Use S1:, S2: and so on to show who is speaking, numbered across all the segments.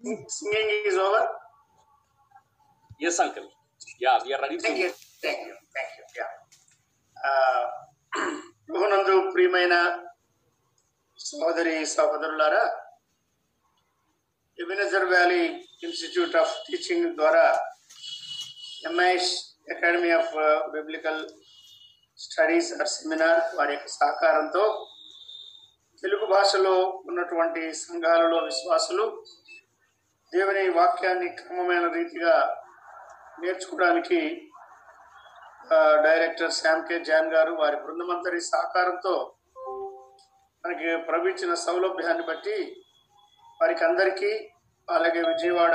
S1: Singing is over.
S2: Yes, uncle. Yeah, we are ready to.
S1: Thank you. Thank you. Thank you. Yeah. Uh, ప్రభునందు ప్రియమైన సోదరి సహోదరులారా Ebenezer valley institute of teaching ద్వారా MIS academy of biblical studies or seminar వారి యొక్క సహకారంతో తెలుగు భాషలో ఉన్నటువంటి సంఘాలలో విశ్వాసులు దేవుని వాక్యాన్ని క్రమమైన రీతిగా నేర్చుకోవడానికి డైరెక్టర్ శ్యామ్ కే. జాన్ గారు వారి బృందమంతరి సహకారంతో మనకి ప్రవహించిన సౌలభ్యాన్ని బట్టి వారికి అందరికీ అలాగే విజయవాడ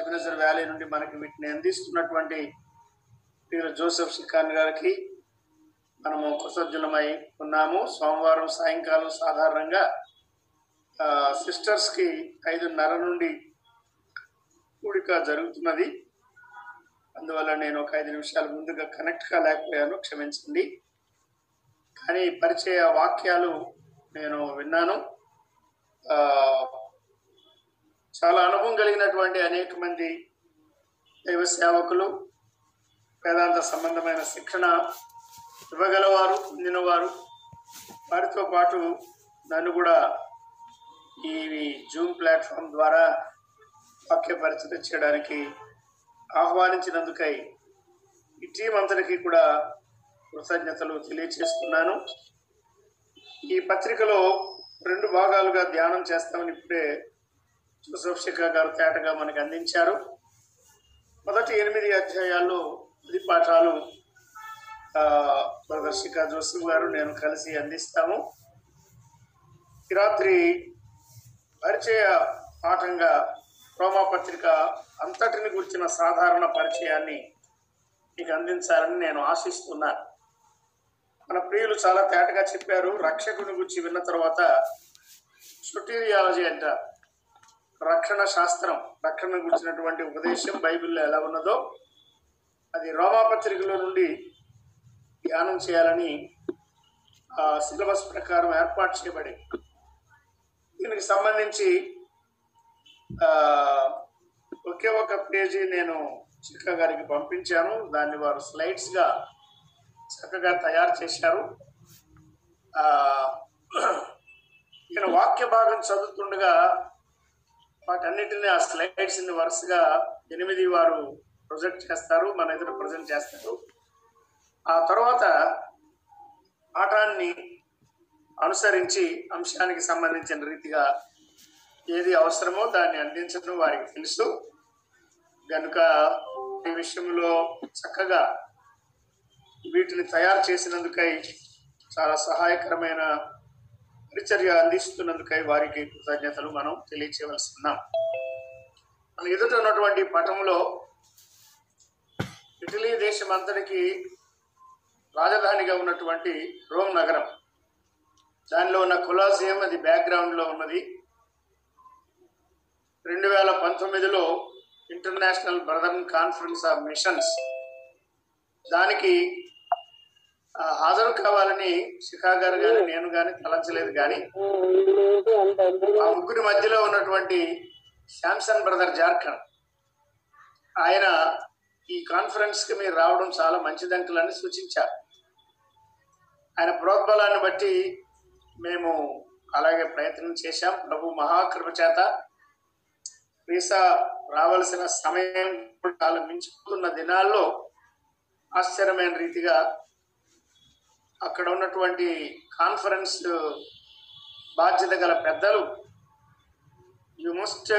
S1: ఎబినజర్ వ్యాలీ నుండి మనకి వీటిని అందిస్తున్నటువంటి జోసెఫ్ షికాన్ గారికి మనము కృతజ్ఞులమై ఉన్నాము. సోమవారం సాయంకాలం సాధారణంగా సిస్టర్స్కి ఐదున్నర నుండి కూడిక జరుగుతున్నది. అందువల్ల నేను ఒక ఐదు నిమిషాలు ముందుగా కనెక్ట్ కాలేకపోయాను క్షమించండి. కానీ పరిచయ వాక్యాలు నేను విన్నాను. చాలా అనుభవం కలిగినటువంటి అనేక మంది దైవ సేవకులు వేదాంత సంబంధమైన శిక్షణ ఇవ్వగలవారు పొందినవారు. వారితో పాటు నన్ను కూడా ఈ జూమ్ ప్లాట్ఫామ్ ద్వారా వాక్య పరిచయం చేయడానికి ఆహ్వానించినందుకై ఈ టీం అందరికీ కూడా కృతజ్ఞతలు తెలియచేస్తున్నాను. ఈ పత్రికలో రెండు భాగాలుగా ధ్యానం చేస్తామని ఇప్పుడే జోసఫ్ శిఖా గారు తేటగా మనకు అందించారు. మొదటి ఎనిమిది అధ్యాయాల్లో పది పాఠాలు ఆ, బ్రదర్ శిఖా జోసఫ్ గారు నేను కలిసి అందిస్తాము. ఈ రాత్రి పరిచయ పాఠంగా రోమా పత్రిక అంతటిని గురించిన సాధారణ పరిచయాన్ని మీకు అందించాలని నేను ఆశిస్తున్నాను మన ప్రియులు చాలా తేటగా చెప్పారు రక్షకుని గురించి విన్న తర్వాత సుటీరియాలజీ అంటారు రక్షణ శాస్త్రం రక్షణ గురించినటువంటి ఉపదేశం బైబిల్లో ఎలా ఉన్నదో అది రోమా పత్రికలో నుండి ధ్యానం చేయాలని సిలబస్ ప్రకారం ఏర్పాటు చేయబడి దీనికి సంబంధించి ఒకే ఒక పేజీ నేను చిక్క గారికి పంపించాను. దాన్ని వారు స్లైడ్స్గా చక్కగా తయారు చేశారు. నేను వాక్య భాగం చదువుతుండగా వాటన్నిటిని ఆ స్లైడ్స్ని వరుసగా ఎనిమిది వారు ప్రొజెక్ట్ చేస్తారు. మన ఎదురు ప్రజెంట్ చేస్తారు. ఆ తర్వాత పాఠాన్ని అనుసరించి అంశానికి సంబంధించిన రీతిగా ఏది అవసరమో దాన్ని అందించడం వారికి తెలుసు. కనుక ఈ విషయంలో చక్కగా వీటిని తయారు చేసినందుకై చాలా సహాయకరమైన పరిచర్య అందిస్తున్నందుకై వారికి కృతజ్ఞతలు మనం తెలియచేయవలసి ఉన్నాం. మన ఎదుట ఉన్నటువంటి పటంలో ఇటలీ దేశం అంతటికి రాజధానిగా ఉన్నటువంటి రోమ్ నగరం. దానిలో ఉన్న కొలాసియం అది బ్యాక్గ్రౌండ్లో ఉన్నది. రెండు వేల పంతొమ్మిదిలో international brethren conference of missions దానికి హాజరు కావాలని శిఖా గారు కానీ నేను కానీ తలంచలేదు కానీ ఆ ముగ్గురి మధ్యలో ఉన్నటువంటి శాంసన్ బ్రదర్ జార్ఖండ్ ఆయన ఈ కాన్ఫరెన్స్కి మీరు రావడం చాలా మంచిదంకులని సూచించారు. ఆయన ప్రోద్బలాన్ని బట్టి మేము అలాగే ప్రయత్నం చేశాం. ప్రభు మహాకృప చేత వీసా రావాల్సిన సమయం చాలా మించిపోతున్న దినాల్లో ఆశ్చర్యమైన రీతిగా అక్కడ ఉన్నటువంటి కాన్ఫరెన్స్ బాధ్యత గల పెద్దలు you must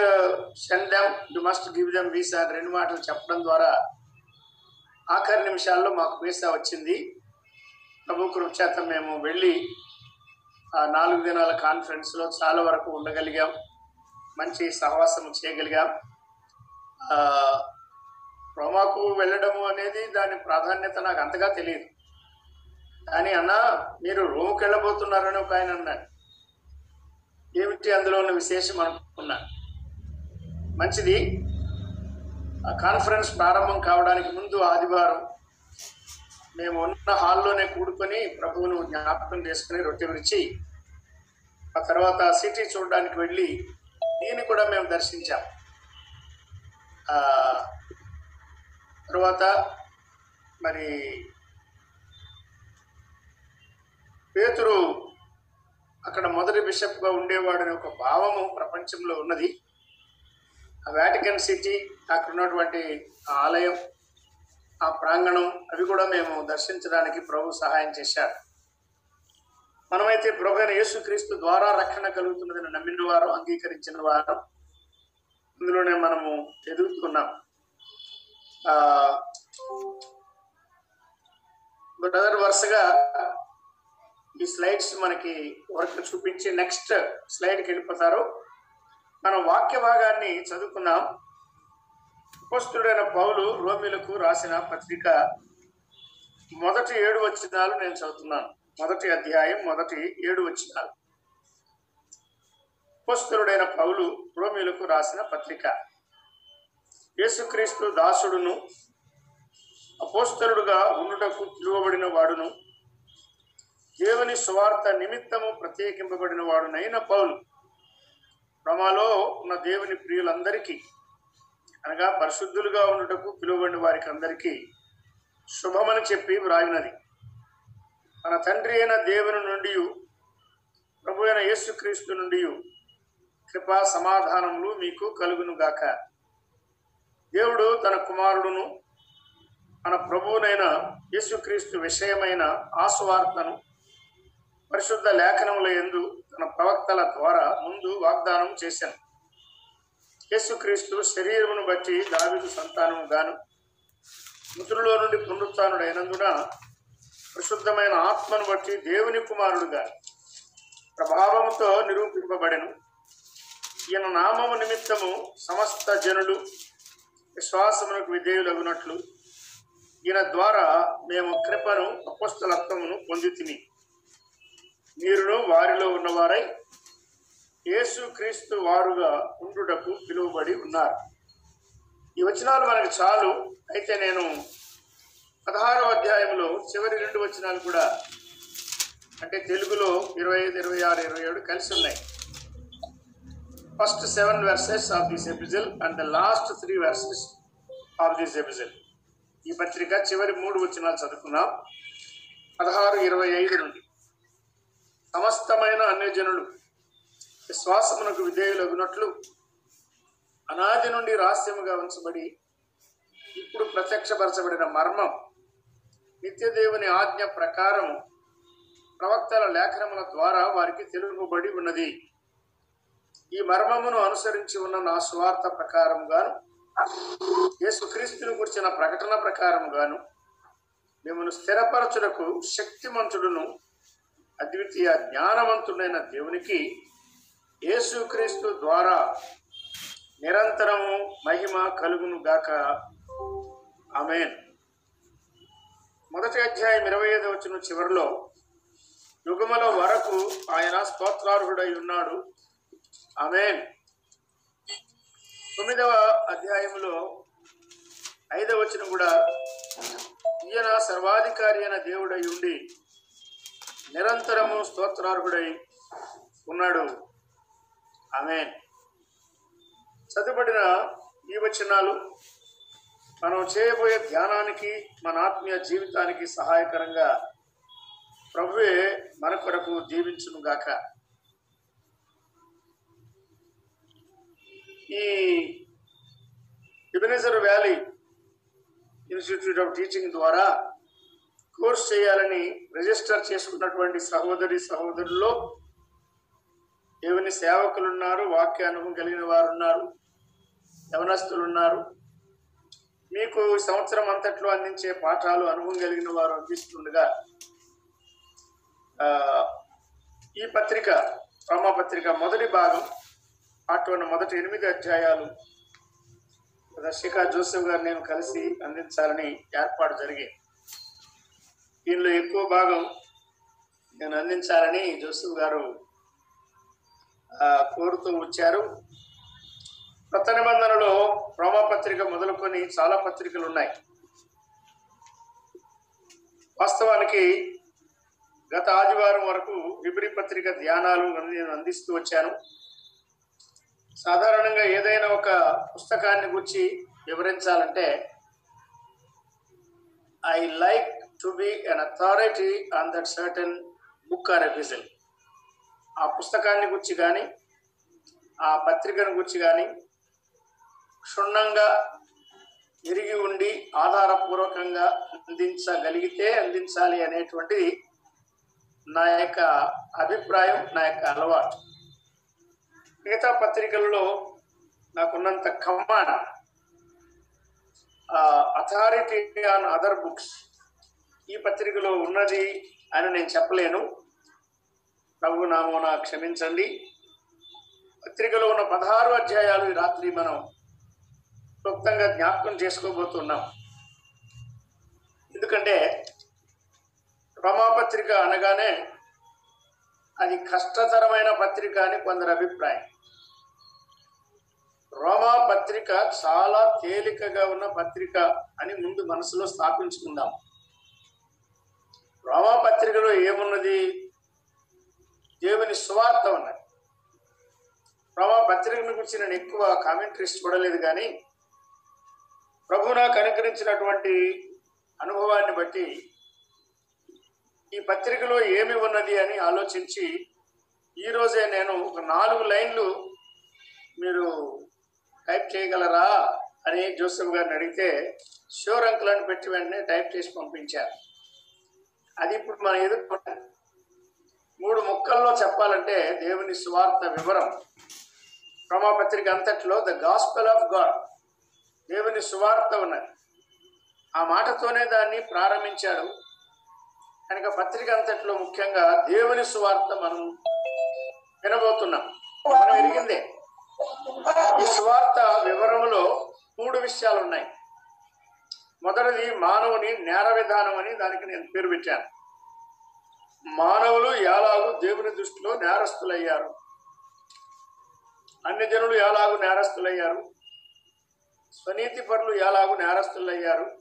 S1: send them you must give them visa అని రెండు మాటలు చెప్పడం ద్వారా ఆఖరి నిమిషాల్లో మాకు వీసా వచ్చింది. ప్రభు కృపచేత మేము వెళ్ళి ఆ నాలుగు దినాల కాన్ఫరెన్స్లో చాలా వరకు ఉండగలిగాం. మంచి సహవాసం చేయగలిగాం. రోమాకు వెళ్ళడం అనేది దాని ప్రాధాన్యత నాకు అంతగా తెలియదు. కానీ అన్న మీరు రోమ్కి వెళ్ళబోతున్నారని ఒక ఆయన అన్నాడు ఏమిటి అందులో ఉన్న విశేషం అనుకున్నా. మంచిది ఆ కాన్ఫరెన్స్ ప్రారంభం కావడానికి ముందు ఆదివారం మేము ఉన్న హాల్లోనే కూడుకొని ప్రభువును జ్ఞాపకం చేసుకుని రొట్టె విరిచి ఆ తర్వాత సిటీ చూడడానికి వెళ్ళి దీన్ని కూడా మేము దర్శించాం. తర్వాత మరి పేతురు అక్కడ మొదటి బిషప్గా ఉండేవాడని ఒక భావము ప్రపంచంలో ఉన్నది. ఆ వాటికన్ సిటీ అక్కడ ఉన్నటువంటి ఆ ఆలయం ఆ ప్రాంగణం అవి కూడా మేము దర్శించడానికి ప్రభు సహాయం చేశారు. మనమైతే ప్రభుత్వ యేసుక్రీస్తు ద్వారా రక్షణ కలుగుతున్నదని నమ్మిన వారు అంగీకరించిన వారు ఇందులోనే మనము ఎదుగుతున్నాం. ఆ బ్రదర్ వరుసగా ఈ స్లైడ్స్ మనకి వర్క్ చూపించి నెక్స్ట్ స్లైడ్కి వెళ్ళిపోతారు. మనం వాక్య భాగాన్ని చదువుకున్నాం. ఉపస్థుడైన పౌలు రోమిలకు రాసిన పత్రిక మొదటి ఏడు వచనాలు నేను చదువుతున్నాను. మొదటి అధ్యాయం మొదటి ఏడు వచ్చినాలు అపోస్తుడైన పౌలు రోమిలకు రాసిన పత్రిక. యేసుక్రీస్తు దాసుడును అపోస్తరుడుగా ఉండుటకు పిలువబడిన వాడును దేవుని సువార్త నిమిత్తము ప్రత్యేకింపబడిన వాడునైన పౌలు. రమాలో ఉన్న దేవుని ప్రియులందరికీ అనగా పరిశుద్ధులుగా ఉండుటకు పిలువబడిన వారికి అందరికీ శుభమని చెప్పి వ్రాయినది. మన తండ్రి అయిన దేవుని నుండి ప్రభు అయిన యేసుక్రీస్తు నుండి కృపా సమాధానములు మీకు కలుగును గాక దేవుడు తన కుమారుడును మన ప్రభువునైన యేసుక్రీస్తు విషయమైన ఆసువార్తను పరిశుద్ధ లేఖనముల యందు తన ప్రవక్తల ద్వారా ముందు వాగ్దానం చేశాను. యేసుక్రీస్తు శరీరమును బట్టి దావిదు సంతానము గాను మృతుల్లో నుండి పునరుత్నుడైనందున పరిశుద్ధమైన ఆత్మను బట్టి దేవుని కుమారుడుగా ప్రభావంతో నిరూపింపబడెను. ఈయన నామము నిమిత్తము సమస్త జనులు విశ్వాసమునకు విధేయులగునట్లు ఈయన ద్వారా మేము కృపను అపస్తలత్వమును పొందితిమి. మీరును వారిలో ఉన్నవారై యేసు క్రీస్తు వారుగా ఉండుటకు పిలువబడి ఉన్నారు. ఈ వచనాలు మనకు చాలు. అయితే నేను పదహారవ అధ్యాయంలో చివరి రెండు వచనాలు కూడా అంటే తెలుగులో ఇరవై ఐదు ఇరవై ఆరు ఇరవై ఏడు కలిసి ఉన్నాయి. First seven verses of this epistle and the last three verses of this epistle ఈ పత్రిక చివరి మూడు వచనాలు చదువుకున్నాం పదహారు ఇరవై ఐదు నుండి. సమస్తమైన అన్యజనులు విశ్వాసమునకు విధేయులగునట్లు అనాది నుండి రహస్యముగా ఉంచబడి ఇప్పుడు ప్రత్యక్షపరచబడిన మర్మం నిత్యదేవుని ఆజ్ఞ ప్రకారం ప్రవక్తల లేఖనముల ద్వారా వారికి తెలుపబడి ఉన్నది. ఈ మర్మమును అనుసరించి ఉన్న నా స్వార్థ ప్రకారముగాను యేసుక్రీస్తుని గురించిన ప్రకటన ప్రకారముగాను మిమ్మను స్థిరపరచుటకు శక్తిమంతుడును అద్వితీయ జ్ఞానవంతుడైన దేవునికి యేసుక్రీస్తు ద్వారా నిరంతరము మహిమ కలుగును గాక ఆమెన్. మొదటి అధ్యాయం ఇరవై ఐదు వచ్చిన చివరిలో యుగముల వరకు ఆయన స్తోత్రార్హుడై ఉన్నాడు. ఆమెన్. తొమ్మిదవ అధ్యాయంలో ఐదవ వచ్చిన కూడా ఈయన సర్వాధికారి అయిన దేవుడై ఉండి నిరంతరము స్తోత్రార్హుడై ఉన్నాడు. ఆమె చదువుబడిన ఈ వచనాలు మనం చేయబోయే ధ్యానానికి మన ఆత్మీయ జీవితానికి సహాయకరంగా ప్రభువే మన కొరకు జీవించును గాక. ఈ Ebenezer valley institute of teaching ద్వారా కోర్స్ చేయాలని రిజిస్టర్ చేసుకున్నటువంటి సహోదరి సహోదరుల్లో దేవుని సేవకులు ఉన్నారు వాక్య అనుభవం కలిగిన వారు ఉన్నారు యవనస్తులు ఉన్నారు మీకు సంవత్సరం అంతట్లో అందించే పాఠాలు అనుభవం కలిగిన వారు అందిస్తుండగా ఈ పత్రిక రోమా పత్రిక మొదటి భాగం అటువంటి మొదటి ఎనిమిది అధ్యాయాలు. దర్శిక జోసెఫ్ గారు నేను కలిసి అందించాలని ఏర్పాటు జరిగింది దీనిలో ఎక్కువ భాగం నేను అందించాలని జోసెఫ్ గారు కోరుతూ వచ్చారు. కొత్త నిబంధనలో రోమా పత్రిక మొదలుకొని చాలా పత్రికలు ఉన్నాయి. వాస్తవానికి గత ఆదివారం వరకు విబరి పత్రిక ధ్యానాలు నేను అందిస్తూ వచ్చాను. సాధారణంగా ఏదైనా ఒక పుస్తకాన్ని గురించి వివరించాలంటే I like to be an authority on that certain book or epistle ఆ పుస్తకాన్ని గురించి కానీ ఆ పత్రికను గురించి కానీ క్షుణ్ణంగా ఎరిగి ఉండి ఆధారపూర్వకంగా అందించగలిగితే అందించాలి అనేటువంటిది నా యొక్క అభిప్రాయం నా యొక్క అలవాటు. మిగతా పత్రికలలో నాకున్నంత command authority on other books ఈ పత్రికలో ఉన్నది అని నేను చెప్పలేను. ప్రభు నామోన క్షమించండి. పత్రికలో ఉన్న పదహారు అధ్యాయాలు ఈ రాత్రి మనం క్లుప్తంగా జ్ఞాపకం చేసుకోబోతున్నాం. ఎందుకంటే రమాపత్రిక అనగానే అది కష్టతరమైన పత్రిక అని కొందరు అభిప్రాయం. రోమా పత్రిక చాలా తేలికగా ఉన్న పత్రిక అని ముందు మనసులో స్థాపించుకుందాం. రోమా పత్రికలో ఏమున్నది? దేవుని సువార్త ఉన్నది. రోమా పత్రికను గురించి నేను ఎక్కువ కామెంటరీస్ చూడలేదు కానీ ప్రభు నాకు అనుగ్రహించినటువంటి అనుభవాన్ని బట్టి ఈ పత్రికలో ఏమి ఉన్నది అని ఆలోచించి ఈరోజే నేను ఒక నాలుగు లైన్లు మీరు టైప్ చేయగలరా అని జోసెఫ్ గారిని అడిగితే షూర్ అంకుల్ అని పెట్టి వెంటనే టైప్ చేసి పంపించారు. అది ఇప్పుడు మనం ఎదుర్కొన్న మూడు ముక్కల్లో చెప్పాలంటే దేవుని స్వార్థ వివరం. క్రమపత్రిక అంతట్లో ద గాస్పెల్ ఆఫ్ గాడ్ దేవుని సువార్త ఉన్నది. ఆ మాటతోనే దాన్ని ప్రారంభించాడు. కనుక పత్రిక అంతట్లో ముఖ్యంగా దేవుని సువార్త మనం వినబోతున్నాం. మనం ఎరిగిందే ఈ సువార్త వివరంలో మూడు విషయాలు ఉన్నాయి. మొదటిది మానవుని నేర విధానం అని దానికి నేను పేరు పెట్టాను. మానవులు ఎలాగూ దేవుని దృష్టిలో నేరస్తులయ్యారు. అన్ని జనులు ఎలాగూ నేరస్తులయ్యారు? స్వనీతి పరులు ఎలాగూ నేరస్తులయ్యారు.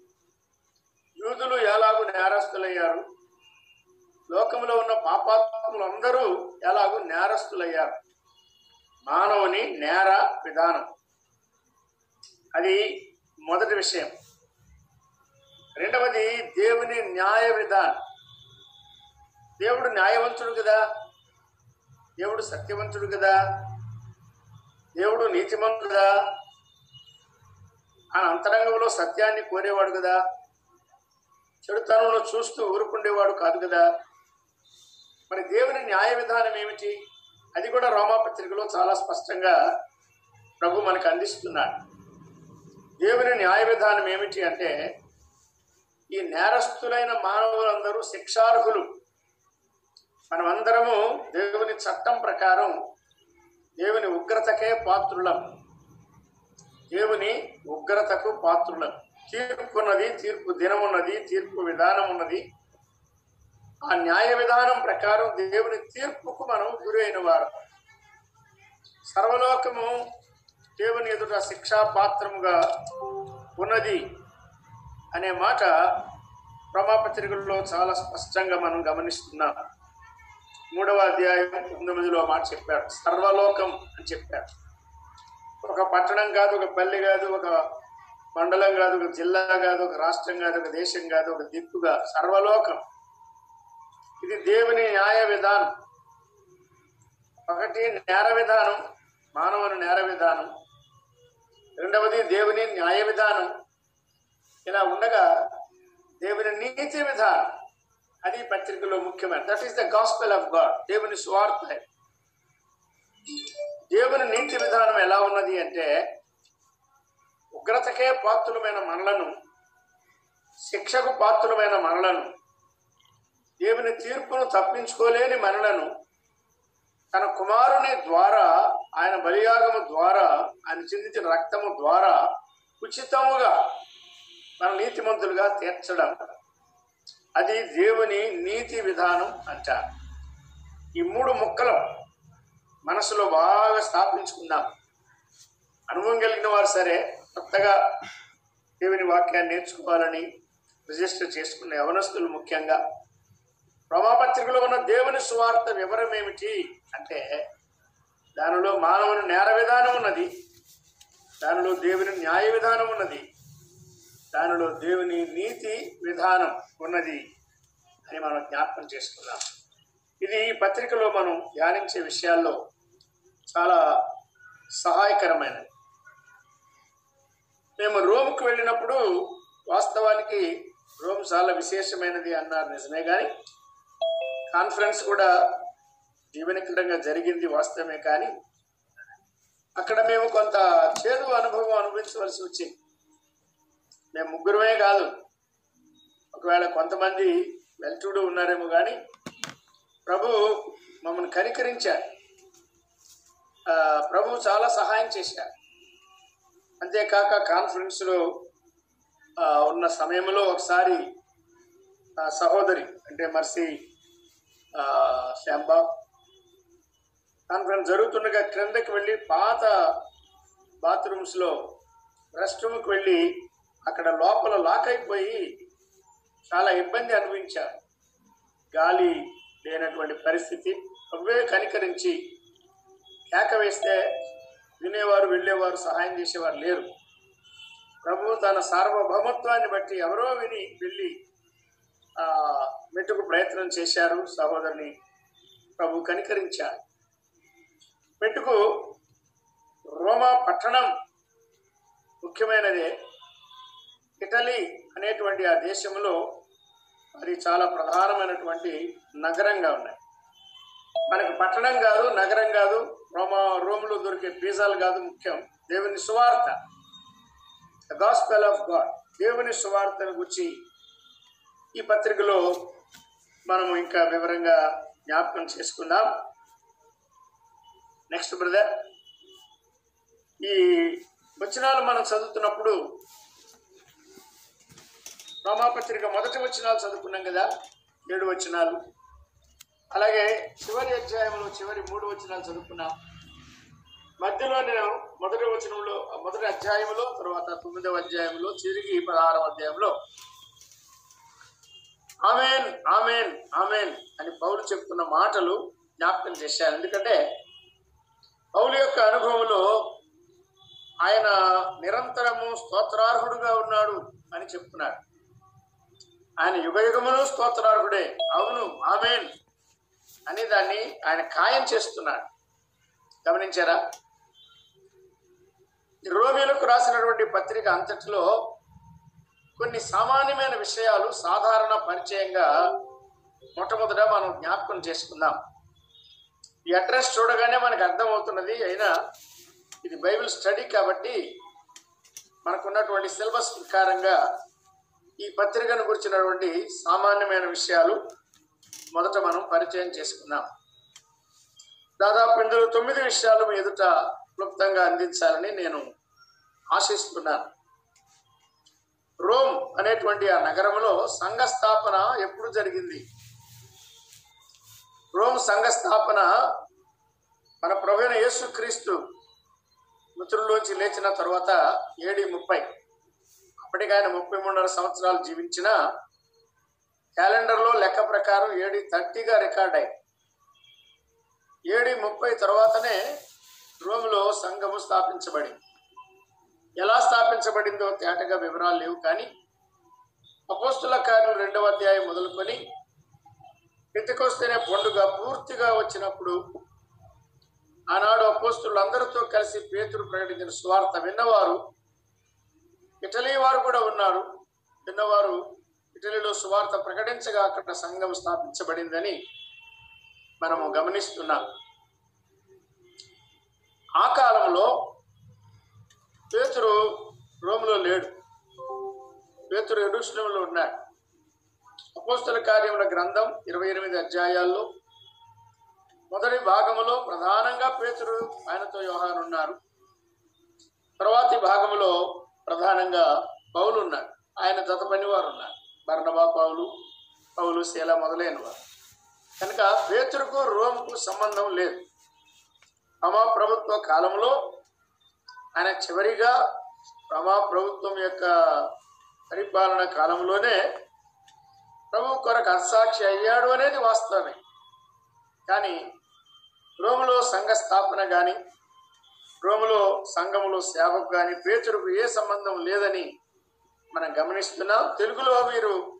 S1: యూదులు ఎలాగూ నేరస్తులయ్యారు. లోకంలో ఉన్న పాపాత్ములు అందరూ ఎలాగూ నేరస్తులయ్యారు. మానవుని నేర విధానం. అది మొదటి విషయం. రెండవది దేవుని న్యాయ విధానం. దేవుడు న్యాయవంతుడు కదా? దేవుడు సత్యవంతుడు కదా? దేవుడు నీతిమంతుడు? కదా ఆ అంతరంగంలో సత్యాన్ని కోరేవాడు కదా. చెడుతనంలో చూస్తూ ఊరుకుండేవాడు కాదు కదా. మరి దేవుని న్యాయ విధానం ఏమిటి? అది కూడా రోమాపత్రికలో చాలా స్పష్టంగా ప్రభు మనకు అందిస్తున్నాడు. దేవుని న్యాయ విధానం ఏమిటి అంటే ఈ నేరస్తులైన మానవులందరూ శిక్షార్హులు. మనమందరము దేవుని చట్టం ప్రకారం దేవుని ఉగ్రతకే పాత్రులం. దేవుని ఉగ్రతకు పాత్రులం తీర్పు ఉన్నది తీర్పు దినం ఉన్నది తీర్పు విధానం ఉన్నది ఆ న్యాయ విధానం ప్రకారం దేవుని తీర్పుకు మనం గురైన వారు సర్వలోకము దేవుని ఎదుట శిక్షా పాత్రముగా ఉన్నది అనే మాట ప్రమాపత్రికల్లో చాలా స్పష్టంగా మనం గమనిస్తున్నాం. మూడవ అధ్యాయం పంతొమ్మిదిలో మాట చెప్పాడు. సర్వలోకం అని చెప్పాడు. ఒక పట్టణం కాదు ఒక పల్లె కాదు ఒక మండలం కాదు ఒక జిల్లా కాదు ఒక రాష్ట్రం కాదు ఒక దేశం కాదు ఒక దిక్కుగా సర్వలోకం. ఇది దేవుని న్యాయ విధానం. ఒకటి నేర విధానం మానవుని నేర విధానం. రెండవది దేవుని న్యాయ విధానం. ఇలా ఉండగా దేవుని నీతి విధానం. అది పత్రికలో ముఖ్యమైన that is the gospel of God దేవుని స్వార్థ. దేవుని నీతి విధానం ఎలా ఉన్నది అంటే ఉగ్రతకే పాత్రులమైన మనలను శిక్షకు పాత్రులమైన మనలను దేవుని తీర్పును తప్పించుకోలేని మనలను తన కుమారుని ద్వారా ఆయన బలియాగము ద్వారా ఆయన చిందించిన రక్తము ద్వారా ఉచితముగా మన నీతిమంతులుగా తీర్చడం. అది దేవుని నీతి విధానం అంటారు. ఈ మూడు ముక్కలు మనసులో బాగా స్థాపించుకుందాం. అనుభవం కలిగిన వారు సరే కొత్తగా దేవుని వాక్యాన్ని నేర్చుకోవాలని రిజిస్టర్ చేసుకున్న యవనస్తులు ముఖ్యంగా ప్రభాపత్రికలో ఉన్న దేవుని సువార్త వివరం ఏమిటి అంటే దానిలో మానవుని నేర విధానం ఉన్నది దానిలో దేవుని న్యాయ విధానం ఉన్నది దానిలో దేవుని నీతి విధానం ఉన్నది అని మనం జ్ఞాపకం చేసుకున్నాం ఇది ఈ పత్రికలో మనం ధ్యానించే విషయాల్లో చాలా సహాయకరమైనది. మేము రోమ్కు వెళ్ళినప్పుడు వాస్తవానికి రోమ్ చాలా విశేషమైనది అన్నారు నిజమే కానీ కాన్ఫరెన్స్ కూడా జీవనకరంగా జరిగింది వాస్తవమే కానీ అక్కడ మేము కొంత చేదు అనుభవం అనుభవించవలసి వచ్చింది. మేము ముగ్గురమే కాదు. ఒకవేళ కొంతమంది వెళ్తుడు ఉన్నారేమో కానీ ప్రభు మమ్మల్ని కనికరించారు. ప్రభు చాలా సహాయం చేశారు. అంతేకాక కాన్ఫరెన్స్లో ఉన్న సమయంలో ఒకసారి సహోదరి అంటే మర్సి శ్యాంబాబ్ కాన్ఫరెన్స్ జరుగుతుండగా క్రిందకి వెళ్ళి పాత బాత్రూమ్స్లో రెస్ట్ రూమ్కి వెళ్ళి అక్కడ లోపల లాక్ అయిపోయి చాలా ఇబ్బంది అనిపించారు గాలి లేనటువంటి పరిస్థితి అవే కనికరించి కేక వేస్తే వినేవారు వెళ్ళేవారు సహాయం చేసేవారు లేరు. ప్రభు తన సార్వభౌమత్వాన్ని బట్టి ఎవరో విని వెళ్ళి ఆ, మెట్టుకు ప్రయత్నం చేశారు సహోదరుని ప్రభు కనికరించారు. మెట్టుకు రోమా పట్టణం ముఖ్యమైనదే. ఇటలీ అనేటువంటి ఆ దేశంలో అది చాలా ప్రధానమైనటువంటి నగరంగా ఉన్నాయి. మనకు పట్టణం కాదు నగరం కాదు రోమా రోములో దొరికే పిజ్జాలు కాదు ముఖ్యం. దేవుని సువార్త. గాస్పెల్ ఆఫ్ గాడ్ దేవుని సువార్తను గురించి ఈ పత్రికలో మనం ఇంకా వివరంగా జ్ఞాపకం చేసుకుందాం. నెక్స్ట్ బ్రదర్ ఈ వచనాలు మనం చదువుతున్నప్పుడు రోమాపత్రిక మొదటి వచనాలు చదువుకున్నాం కదా ఏడు వచనాలు. అలాగే చివరి అధ్యాయంలో చివరి మూడు వచనాలు చదువుకున్నాం. మధ్యలో నేను మొదటి వచనంలో మొదటి అధ్యాయంలో తర్వాత తొమ్మిదవ అధ్యాయంలో తిరిగి పదహారవ అధ్యాయంలో. ఆమెన్ ఆమెన్ ఆమెన్ అని పౌలు చెప్తున్న మాటలు జ్ఞాపకం చేశాను ఎందుకంటే పౌలు యొక్క అనుభవంలో ఆయన నిరంతరము స్తోత్రార్హుడుగా ఉన్నాడు అని చెప్తున్నాడు ఆయన యుగ యుగములు స్తోత్రార్హుడే. అవును ఆమెన్. అని దాన్ని ఆయన ఖాయం చేస్తున్నాడు. గమనించారా? ఈ రోమిలకు రాసినటువంటి పత్రిక అంతటిలో కొన్ని సామాన్యమైన విషయాలు సాధారణ పరిచయంగా మొట్టమొదట మనం జ్ఞాపకం చేసుకుందాం. ఈ అడ్రస్ చూడగానే మనకు అర్థమవుతున్నది అయినా ఇది బైబిల్ స్టడీ కాబట్టి మనకున్నటువంటి సిలబస్ ప్రకారంగా ఈ పత్రికను గురించినటువంటి సామాన్యమైన విషయాలు మొదట మనం పరిచయం చేసుకున్నాం దాదాపు ఇందులో తొమ్మిది విషయాలు మీ ఎదుట క్లుప్తంగా అందించాలని నేను ఆశిస్తున్నాను. రోమ్ అనేటువంటి ఆ నగరంలో సంఘ స్థాపన ఎప్పుడు జరిగింది? రోమ్ సంఘ స్థాపన మన ప్రభుణ యేసుక్రీస్తు మృతుల్లోంచి లేచిన తర్వాత ఏడి ముప్పై. అప్పటికి ఆయన ముప్పై మూడున్నర సంవత్సరాలు జీవించిన క్యాలెండర్లో లెక్క ప్రకారం ఏడి థర్టీగా రికార్డ్ అయింది. ఏడి ముప్పై తర్వాతనే రోమ్లో సంఘము స్థాపించబడింది. ఎలా స్థాపించబడిందో తేటగా వివరాలు లేవు కానీ అపోస్తుల కార్యం రెండవ అధ్యాయం మొదలుకొని పెతికొస్తేనే పండుగ పూర్తిగా వచ్చినప్పుడు ఆనాడు అపోస్తులు అందరితో కలిసి పేతురు ప్రకటించిన స్వార్థ విన్నవారు ఇటలీ వారు కూడా ఉన్నారు. విన్నవారు ఇటలీలో సువార్త ప్రకటించగా అక్కడ సంఘం స్థాపించబడిందని మనము గమనిస్తున్నాం. ఆ కాలంలో పేతురు రోమ్లో లేడు. పేతురు ఎరుషులంలో ఉన్నాడు. అపోస్తుల కార్యముల గ్రంథం ఇరవై ఎనిమిది అధ్యాయాల్లో మొదటి భాగములో ప్రధానంగా పేతురు ఆయనతో వ్యవహారం ఉన్నారు. తర్వాతి భాగములో ప్రధానంగా పౌలు ఉన్నారు ఆయన జత పనివారు ఉన్నారు. బర్ణబా పౌలు పౌలు శీల మొదలైన వారు కనుక పేతురుకు రోమ్కు సంబంధం లేదు. రమా ప్రభుత్వ కాలంలో ఆయన చివరిగా రమా ప్రభుత్వం యొక్క పరిపాలన కాలంలోనే ప్రభు కొరకు అసాక్షి అయ్యాడు అనేది వాస్తవమే. కానీ రోములో సంఘ స్థాపన కానీ రోములో సంఘములో సేవకు కానీ పేతురుకు ఏ సంబంధం లేదని మనం గమనిస్తున్నాం. తెలుగులో మీరు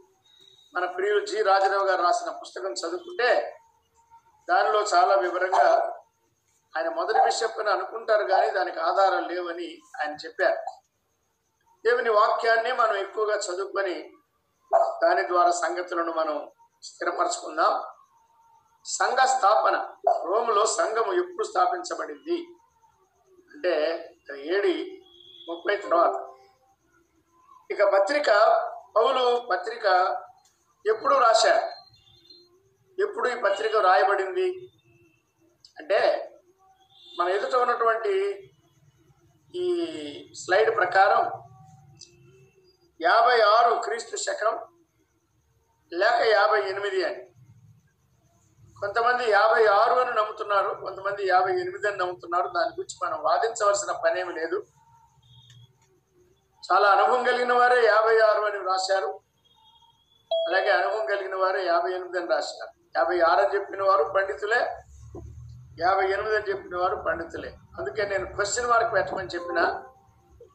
S1: మన ప్రియులు జి. రాజరావు గారు రాసిన పుస్తకం చదువుకుంటే దానిలో చాలా వివరంగా ఆయన మొదటి బిషప్ని అనుకుంటారు కానీ దానికి ఆధారం లేవని ఆయన చెప్పారు. దేవుని వాక్యాన్ని మనం ఎక్కువగా చదువుకొని దాని ద్వారా సంగతులను మనం స్థిరపరచుకుందాం. సంఘ స్థాపన రోములో సంఘము ఎప్పుడు స్థాపించబడింది? అంటే ఏడి ముప్పై తర్వాత ఇక పత్రిక పౌలు పత్రిక ఎప్పుడు రాశారు? ఎప్పుడు ఈ పత్రిక రాయబడింది అంటే మన ఎదుట ఉన్నటువంటి ఈ స్లైడ్ ప్రకారం యాభై ఆరు క్రీస్తు శకం లేక యాభై ఎనిమిది అని. కొంతమంది యాభై ఆరు అని నమ్ముతున్నారు కొంతమంది యాభై ఎనిమిది అని నమ్ముతున్నారు. దాని గురించి మనం వాదించవలసిన పనేమి లేదు. చాలా అనుభవం కలిగిన వారే యాభై ఆరు అని రాశారు అలాగే అనుభవం కలిగిన వారే యాభై ఎనిమిది అని రాశారు. యాభై ఆరు అని చెప్పిన వారు పండితులే యాభై ఎనిమిది అని చెప్పిన వారు పండితులే. అందుకే నేను క్వశ్చన్ మార్క్ పెట్టమని చెప్పిన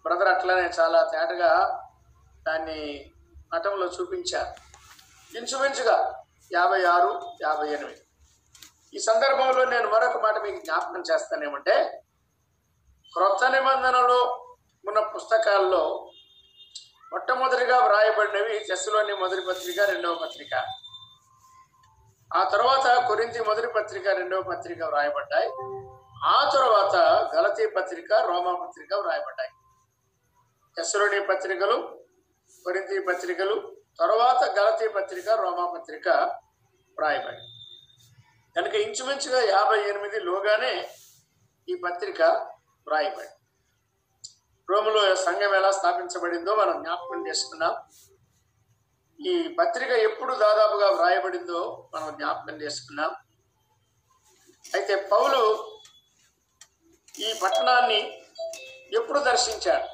S1: బ్రదర్ అట్లానే చాలా తేటగా దాన్ని మఠంలో చూపించారు. ఇంచుమించుగా యాభై ఆరు యాభై ఎనిమిది. ఈ సందర్భంలో నేను మరొక మాట మీకు జ్ఞాపకం చేస్తానేమంటే క్రొత్త నిబంధనలో ఉన్న పుస్తకాల్లో మొట్టమొదటిగా వ్రాయబడినవి చెస్సులోని మొదటి పత్రిక రెండవ పత్రిక. ఆ తర్వాత కొరింతి మొదటి పత్రిక రెండవ పత్రిక వ్రాయబడ్డాయి. ఆ తర్వాత గలతీ పత్రిక రోమా పత్రిక వ్రాయబడ్డాయి. చెస్సులోని పత్రికలు కొరింతి పత్రికలు తర్వాత గలతీ పత్రిక రోమా పత్రిక వ్రాయబడి కనుక ఇంచుమించుగా యాభై ఎనిమిది లోగానే ఈ పత్రిక వ్రాయబడి రోములో సంఘం ఎలా స్థాపించబడిందో మనం జ్ఞాపకం చేసుకున్నాం ఈ పత్రిక ఎప్పుడు దాదాపుగా వ్రాయబడిందో మనం జ్ఞాపకం చేసుకున్నాం అయితే పౌలు ఈ పట్టణాన్ని ఎప్పుడు దర్శించాడు?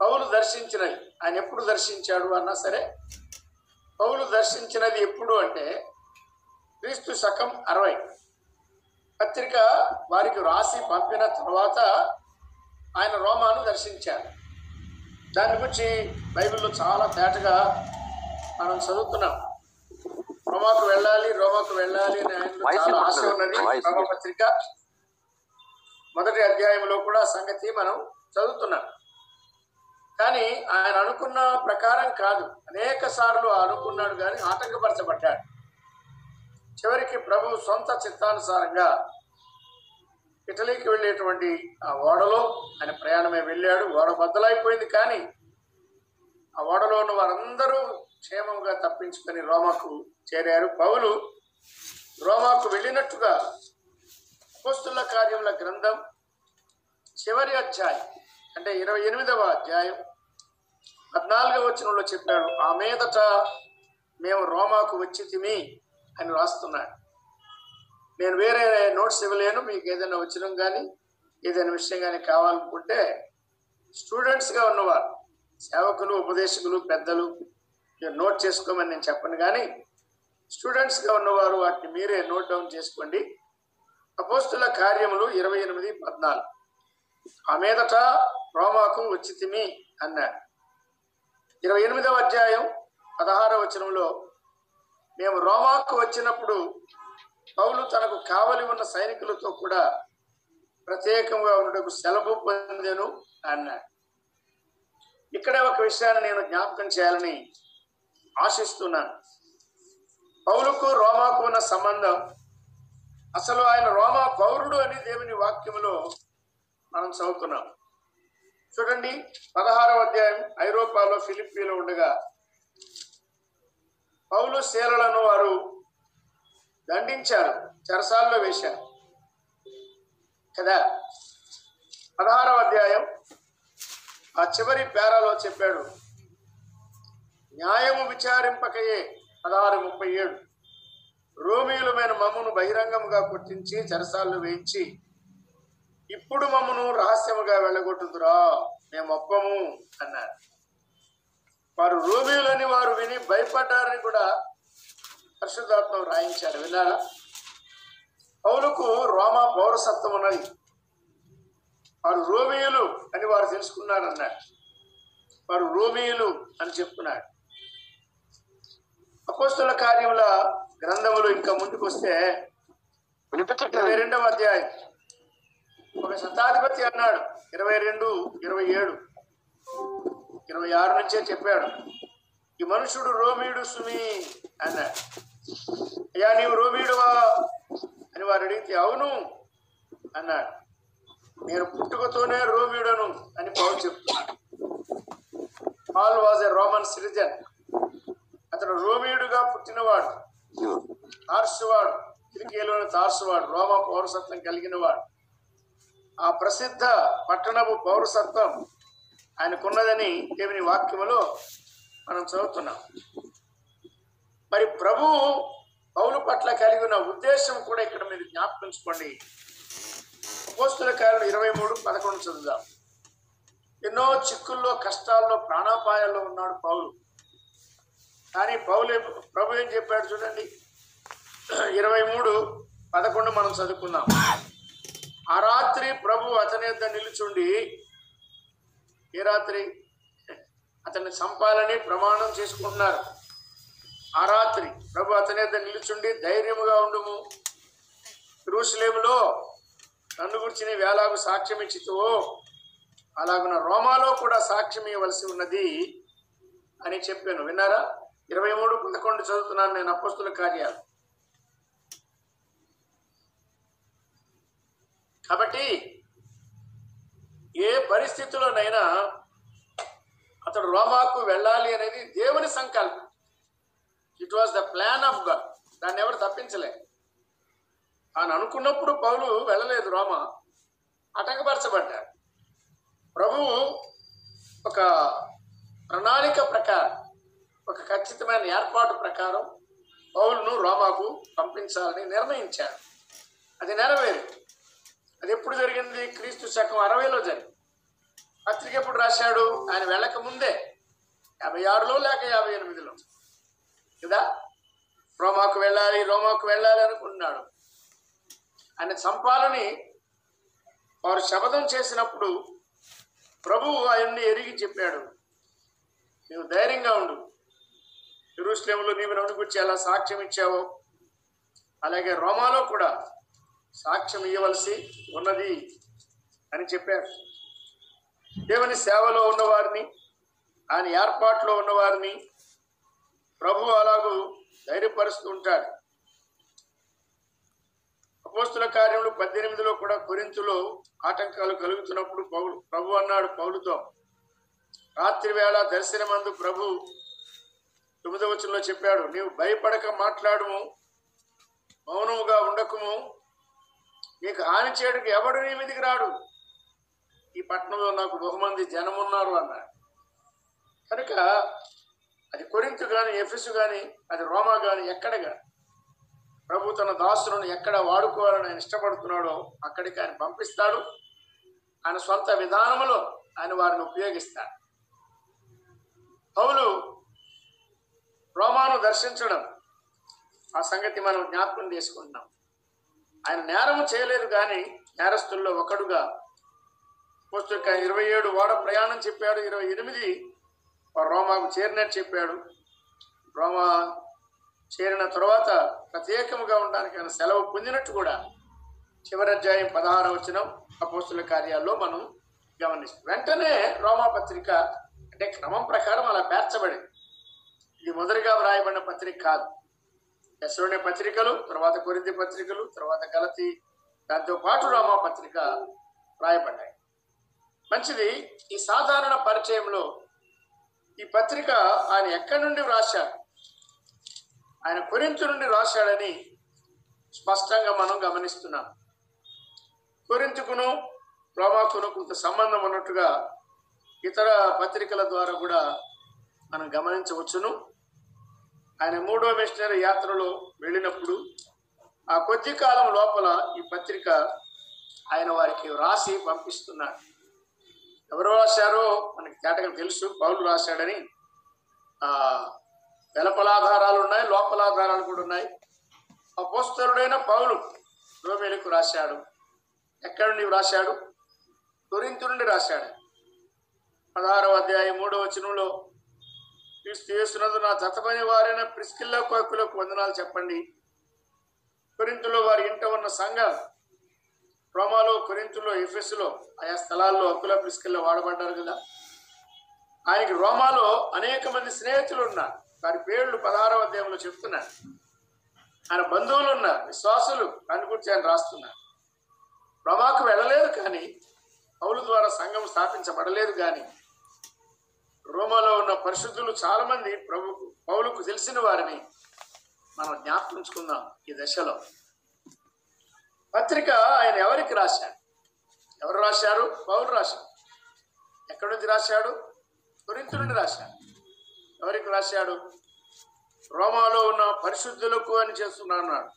S1: పౌలు దర్శించినది ఆయన ఎప్పుడు దర్శించాడు అన్నా సరే పౌలు దర్శించినది ఎప్పుడు అంటే క్రీస్తు శకం అరవై. పత్రిక వారికి రాసి పంపిన తర్వాత ఆయన రోమాను దర్శించారు. దాని గురించి బైబిల్లో చాలా తేటగా మనం చదువుతున్నాం. రోమాకు వెళ్ళాలి రోమాకు వెళ్ళాలి అని చాలా ఆశ. ఉన్నది. పత్రిక మొదటి అధ్యాయంలో కూడా సంగతి మనం చదువుతున్నాం. కానీ ఆయన అనుకున్న ప్రకారం కాదు. అనేక సార్లు అనుకున్నాడు కానీ ఆటంకపరచబడ్డాడు. చివరికి ప్రభు సొంత చిత్తానుసారంగా ఇటలీకి వెళ్ళేటువంటి ఆ ఓడలో ఆయన ప్రయాణమే వెళ్ళాడు. ఓడ బద్దలైపోయింది కానీ ఆ ఓడలో ఉన్న వారందరూ క్షేమంగా తప్పించుకొని రోమాకు చేరారు. పౌలు రోమాకు వెళ్ళినట్టుగా అపోస్తుల కార్యముల గ్రంథం చివరి అధ్యాయం అంటే ఇరవై ఎనిమిదవ అధ్యాయం పద్నాలుగవ వచనంలో చెప్పాడు ఆ మీదట మేము రోమాకు వచ్చి తిమి అని రాస్తున్నాడు. నేను వేరే నోట్స్ ఇవ్వలేను మీకు ఏదైనా వచ్చినం కానీ ఏదైనా విషయం కానీ కావాలనుకుంటే స్టూడెంట్స్గా ఉన్నవారు సేవకులు ఉపదేశకులు పెద్దలు మీరు నోట్ చేసుకోమని నేను చెప్పను కానీ స్టూడెంట్స్గా ఉన్నవారు వాటిని మీరే నోట్ డౌన్ చేసుకోండి. అపోస్తుల కార్యములు ఇరవై ఎనిమిది పద్నాలుగు. ఆ మీదట రోమాకు వచ్చి తిమి అన్నాడు. ఇరవై ఎనిమిదవ అధ్యాయం పదహారవ వచనంలో మేము రోమాకు వచ్చినప్పుడు పౌలు తనకు కావలి ఉన్న సైనికులతో కూడా ప్రత్యేకంగా ఉండటకు సెలవు పొందాను అన్నాడు. ఇక్కడే ఒక విషయాన్ని నేను జ్ఞాపకం చేయాలని ఆశిస్తున్నాను. పౌలుకు రోమాకు ఉన్న సంబంధం అసలు ఆయన రోమా పౌరుడు అని దేవుని వాక్యంలో మనం చదువుతున్నాం చూడండి పదహారవ అధ్యాయం ఐరోపాలో ఫిలిప్పీలో ఉండగా పౌలు శీలలను వారు దండించారు చెరసాల్లో వేశారు. కదా? పదహారవ అధ్యాయం ఆ చివరి పేరాలో చెప్పాడు న్యాయము విచారింపకయే పదహారు ముప్పై ఏడు. రోమియులమైన మమ్మను బహిరంగముగా కొట్టించి చెరసాల్లో వేయించి ఇప్పుడు మమ్మను రహస్యముగా వెళ్ళగొట్టుదురా మేము ఒప్పము అన్నారు వారు రోమియులని వారు విని భయపడ్డారని కూడా పరిశుద్ధాత్మ రాయించారు విన్నారా? పౌలుకు రోమా పౌరసత్వం ఉన్నది. వారు రోమియులు అని వారు తెలుసుకున్నారు అన్నాడు వారు రోమియులు అని చెప్తున్నాడు అపోస్తుల కార్యముల గ్రంథములు ఇంకా ముందుకు వస్తే ఇరవై రెండవ అధ్యాయం. ఒక శతాధిపతి అన్నాడు. ఇరవై రెండు ఇరవై ఏడు. ఇరవై ఆరు నుంచే చెప్పాడు. ఈ మనుషుడు రోమియుడు సుమి అన్నాడు. అయ్యా నీవు రోమీడువా అని వారు అడిగితే అవును అన్నాడు. నేను పుట్టుకతోనే రోమియుడను అని పౌలు చెప్తున్నాడు. Paul was a Roman citizen. అతడు రోమియుడుగా పుట్టినవాడు తార్సువాడు తిరిగేలోని తార్సువాడు రోమ పౌరసత్వం కలిగినవాడు. ఆ ప్రసిద్ధ పట్టణపు పౌరసత్వం ఆయనకున్నదని దేవుని వాక్యములో మనం చదువుతున్నాం. మరి ప్రభు పౌలు పట్ల కలిగి ఉన్న ఉద్దేశం కూడా ఇక్కడ మీరు జ్ఞాపకించుకోండి పోస్తుల కాలం ఇరవై మూడు పదకొండు చదువుదాం. ఎన్నో చిక్కుల్లో కష్టాల్లో ప్రాణాపాయాల్లో ఉన్నాడు పౌలు. కానీ పౌలు ప్రభు ఏం చెప్పాడు చూడండి. ఇరవై మూడు పదకొండు మనం చదువుకుందాం. ఆ రాత్రి ప్రభు అతని యొద్ద నిలుచుండి ఏ రాత్రి? అతన్ని చంపాలని ప్రమాణం చేసుకుంటున్నారు. ఆ రాత్రి ప్రభు అతని యొద్ద నిలుచుండి ధైర్యముగా ఉండుము. జెరూసలేములో నన్ను గురించి నీ వేలాగు సాక్ష్యం ఇచ్చితువో అలాగున రోమాలో కూడా సాక్ష్యం ఇవ్వవలసి ఉన్నది అని చెప్పాను. విన్నారా? ఇరవై మూడు పదకొండు చదువుతున్నాను నేను అపస్తుల కార్యాలు. కాబట్టి ఏ పరిస్థితిలోనైనా అతడు రోమాకు వెళ్ళాలి అనేది దేవుని సంకల్పం. It was the plan of God దాన్ని ఎవరు తప్పించలే. ఆయన అనుకున్నప్పుడు పౌలు వెళ్ళలేదు రోమా. అటకపరచబడ్డారు ప్రభువు ఒక ప్రణాళిక ప్రకారం ఒక ఖచ్చితమైన ఏర్పాటు ప్రకారం పౌలును రోమాకు పంపించాలని నిర్ణయించాడు. అది నెరవేరింది. అది ఎప్పుడు జరిగింది? క్రీస్తు శకం అరవైలో జరిగింది. పత్రిక ఎప్పుడు రాశాడు? ఆయన వెళ్ళక ముందే. యాభై ఆరులో లేక యాభై ఎనిమిదిలో. కదా? రోమాకు వెళ్ళాలి రోమాకు వెళ్ళాలి అనుకుంటున్నాడు. ఆయన చంపాలని వారు శపథం చేసినప్పుడు ప్రభువు ఆయన్ని ఎరిగి చెప్పాడు నువ్వు ధైర్యంగా ఉండు. జెరూసలేములో నీవు నన్ను గురించి ఎలా సాక్ష్యం ఇచ్చావో అలాగే రోమాలో కూడా సాక్ష్యం ఇవ్వవలసి ఉన్నది అని చెప్పారు. దేవుని సేవలో ఉన్నవారిని ఆయన ఏర్పాట్లో ఉన్నవారిని ప్రభు అలాగూ ధైర్యపరుస్తూ ఉంటాడు. అపోస్తుల కార్యములు పద్దెనిమిదిలో కూడా కొరింతులో ఆటంకాలు కలుగుతున్నప్పుడు పౌలు ప్రభు అన్నాడు పౌలుతో రాత్రి వేళ దర్శనమందు ప్రభు తొమ్మిదవ వచనంలో చెప్పాడు నీవు భయపడక మాట్లాడము మౌనముగా ఉండకుము నీకు హాని చేయడానికి ఎవడు నీ మీదికి రాడు? ఈ పట్టణంలో నాకు బహుమంది జనం ఉన్నారు అన్నాడు. కనుక అది కొరింతు కానీ ఎఫెసు కానీ అది రోమా కానీ ఎక్కడ కానీ ప్రభు తన దాసులను ఎక్కడ వాడుకోవాలని ఆయన ఇష్టపడుతున్నాడో అక్కడికి ఆయన పంపిస్తాడు. ఆయన సొంత విధానములో ఆయన వారిని ఉపయోగిస్తాడు. పౌలు రోమాను దర్శించడం ఆ సంగతి మనం జ్ఞాపకం చేసుకుంటున్నాం. ఆయన నేరము చేయలేదు కానీ నేరస్తుల్లో ఒకడుగా. పుస్తక ఇరవై ఏడు వాడ ప్రయాణం చెప్పాడు. ఇరవై ఎనిమిది రోమాకు చేరినట్టు చెప్పాడు. రోమా చేరిన తర్వాత ప్రత్యేకముగా ఉండడానికి ఆయన సెలవు పొందినట్టు కూడా చివరి అధ్యాయం పదహారు వచ్చిన అపోస్తుల కార్యాల్లో మనం గమనిస్తాం. వెంటనే రోమా పత్రిక అంటే క్రమం ప్రకారం అలా పేర్చబడింది. ఇది మొదటిగా వ్రాయబడిన పత్రిక కాదు. ఎస్రోనే పత్రికలు తర్వాత కొరింది పత్రికలు తర్వాత గలతి దాంతో పాటు రోమా పత్రిక రాయబడ్డాయి మంచిది ఈ సాధారణ పరిచయంలో ఈ పత్రిక ఆయన ఎక్కడి నుండి వ్రాశాడు? ఆయన కొరింతు నుండి రాశాడని స్పష్టంగా మనం గమనిస్తున్నాం. కొరింతుకును రోమాకును కొంత సంబంధం ఉన్నట్టుగా ఇతర పత్రికల ద్వారా కూడా మనం గమనించవచ్చును. ఆయన మూడో మిషనరీ యాత్రలో వెళ్ళినప్పుడు ఆ కొద్ది కాలం లోపల ఈ పత్రిక ఆయన వారికి వ్రాసి పంపిస్తున్నాడు. ఎవరు రాశారో మనకి తేటగా తెలుసు. పౌలు రాశాడని ఆ వెలపలాధారాలు ఉన్నాయి లోపలాధారాలు కూడా ఉన్నాయి. అపోస్తరుడైన పౌలు రోమేలకు రాశాడు. ఎక్కడ నుండి రాశాడు? తొరింతు నుండి రాశాడు. పదహారవ అధ్యాయం మూడవ వచనంలో క్రీస్తు యేసునందు నా జతపని వారైన ప్రిస్కిల్ల కోకులకు వందనాలు చెప్పండి. కొరింతులో వారి ఇంట ఉన్న సంఘాలు రోమాలో కొరింతుల్లో ఎఫ్ఎస్లో ఆయా స్థలాల్లో అప్పుల పిసుకెళ్ళి వాడబడ్డారు కదా. ఆయనకి రోమాలో అనేక మంది స్నేహితులు ఉన్నారు. వారి పేర్లు పదహారవ అధ్యాయంలో చెప్తున్నారు. ఆయన బంధువులు ఉన్నారు విశ్వాసులు దాని గురించి ఆయన రాస్తున్నారు. రోమాకు వెళ్ళలేదు కానీ పౌలు ద్వారా సంఘం స్థాపించబడలేదు కానీ రోమాలో ఉన్న పరిశుద్ధులు చాలా మంది ప్రభు పౌలుకు తెలిసిన వారిని మనం జ్ఞాపించుకుందాం ఈ దశలో. పత్రిక ఆయన ఎవరికి రాశాడు? ఎవరు రాశారు? పౌలు రాశాడు. ఎక్కడి నుంచి రాశాడు? కొరింథు నుండి రాశాడు. ఎవరికి రాశాడు? రోమాలో ఉన్న పరిశుద్ధులకు అని చేస్తున్నా అన్నాడు.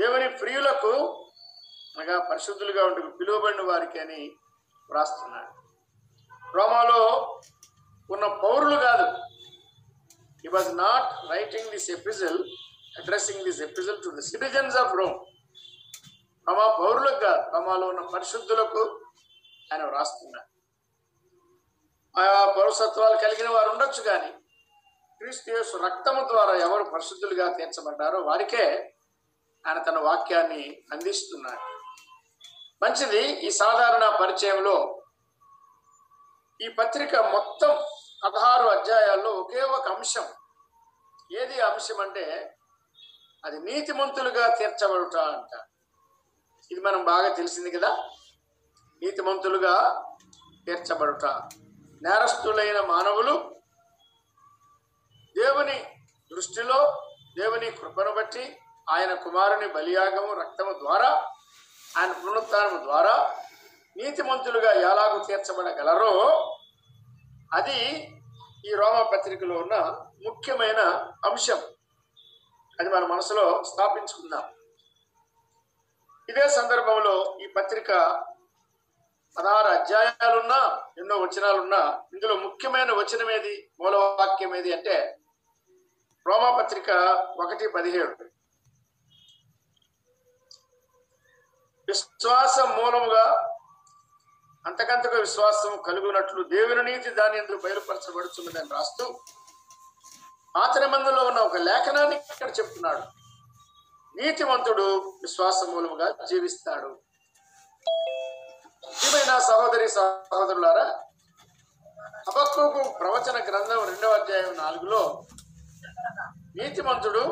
S1: దేవుని ప్రియులకు అనగా పరిశుద్ధులుగా ఉండి పిలువబడిన వారికి అని వ్రాస్తున్నాడు. రోమాలో ఉన్న పౌరులు కాదు. He was not writing this epistle addressing this epistle to the citizens of Rome రోమా పౌరులకు కాదు రోమాలో ఉన్న పరిశుద్ధులకు ఆయన వ్రాస్తున్నాడు. ఆయా పౌరసత్వాలు కలిగిన వారు ఉండొచ్చు కానీ క్రీస్తు యేసు రక్తము ద్వారా ఎవరు పరిశుద్ధులుగా తీర్చబడ్డారో వారికే ఆయన తన వాక్యాన్ని అందిస్తున్నాడు. మంచిది ఈ సాధారణ పరిచయంలో ఈ పత్రిక మొత్తం పదహారు అధ్యాయాల్లో ఒకే ఒక అంశం. ఏది అంశం అంటే అది నీతిమంతులుగా తీర్చబడుట అంట. ఇది మనం బాగా తెలిసింది కదా? నీతిమంతులుగా తీర్చబడుట నేరస్తులైన మానవులు దేవుని దృష్టిలో దేవుని కృపను బట్టి ఆయన కుమారుని బలియాగము రక్తము ద్వారా ఆయన పునరుత్నము ద్వారా నీతిమంతులుగా ఎలాగూ తీర్చబడగలరో అది ఈ రోమా పత్రికలో ఉన్న ముఖ్యమైన అంశం. అది మన మనసులో స్థాపించుకుందాం. ఇదే సందర్భంలో ఈ పత్రిక పదహారు అధ్యాయాలున్నా ఎన్నో వచనాలున్నా ఇందులో ముఖ్యమైన వచనం ఏది? మూలవాక్యం ఏది అంటే రోమా పత్రిక ఒకటి పదిహేడు. విశ్వాసం మూలముగా అంతకంతకు విశ్వాసం కలుగునట్లు దేవుని నీతి దాని ఎందుకు బయలుపరచబడుతున్నదని రాస్తూ పాత మందులో ఉన్న ఒక లేఖనాన్ని ఇక్కడ చెప్తున్నాడు. నీతివంతుడు విశ్వాస మూలముగా జీవిస్తాడు. ప్రియమైన సహోదరి సహోదరులారా హబక్కుకు ప్రవచన గ్రంథం రెండవ అధ్యాయం నాలుగులో నీతిమంతుడు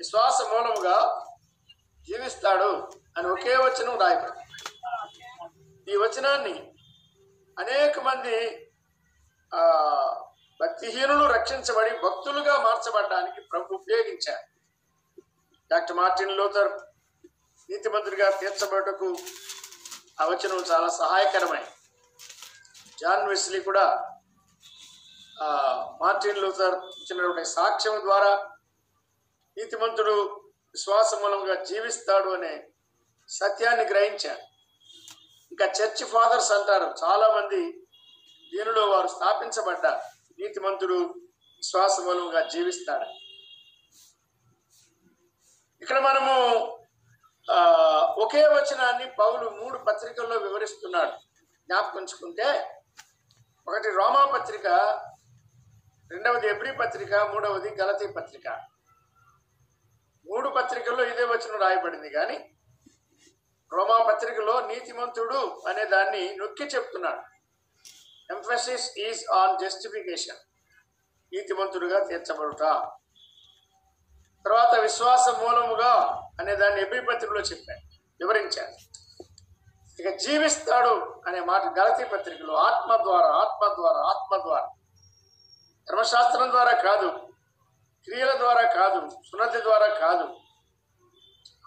S1: విశ్వాస మూలముగా జీవిస్తాడు అని ఒకే వచనం రాయబడి ఈ వచనాన్ని అనేక మంది ఆ భక్తిహీనులు రక్షించబడి భక్తులుగా మార్చబడడానికి ప్రభు ఉపయోగించారు. డాక్టర్ మార్టిన్ లూథర్ నీతిమంతుడిగా తీర్చబడటకు ఆ వచనం చాలా సహాయకరమై జాన్ వెస్లీ కూడా మార్టిన్ లూథర్ ఇచ్చినటువంటి సాక్ష్యం ద్వారా నీతిమంతుడు విశ్వాస మూలంగా జీవిస్తాడు అనే సత్యాన్ని గ్రహించాడు ఇంకా చర్చ్ ఫాదర్స్ అంటారు చాలా మంది దీనిలో వారు స్థాపించబడ్డారు నీతిమంతుడు విశ్వాస మూలంగా జీవిస్తాడు. ఇక్కడ మనము ఒకే వచనాన్ని పౌలు మూడు పత్రికల్లో వివరిస్తున్నాడు. జ్ఞాపకంచుకుంటే ఒకటి రోమా పత్రిక రెండవది ఎబ్రి పత్రిక మూడవది గలతీ పత్రిక. మూడు పత్రికల్లో ఇదే వచనం రాయబడింది కానీ రోమా పత్రికలో నీతిమంతుడు అనే దాన్ని నొక్కి చెప్తున్నాడు. ఎంఫసిస్ ఈజ్ ఆన్ జస్టిఫికేషన్ నీతిమంతుడుగా తీర్చబడుట. తర్వాత విశ్వాస మూలముగా అనే దాన్ని ఎబ్రి పత్రికలో వివరించాను ఇక జీవిస్తాడు అనే మాట గలతీ పత్రికలో ఆత్మ ద్వారా ఆత్మ ద్వారా ఆత్మ ద్వారా. ధర్మశాస్త్రం ద్వారా కాదు క్రియల ద్వారా కాదు సున్నతి ద్వారా కాదు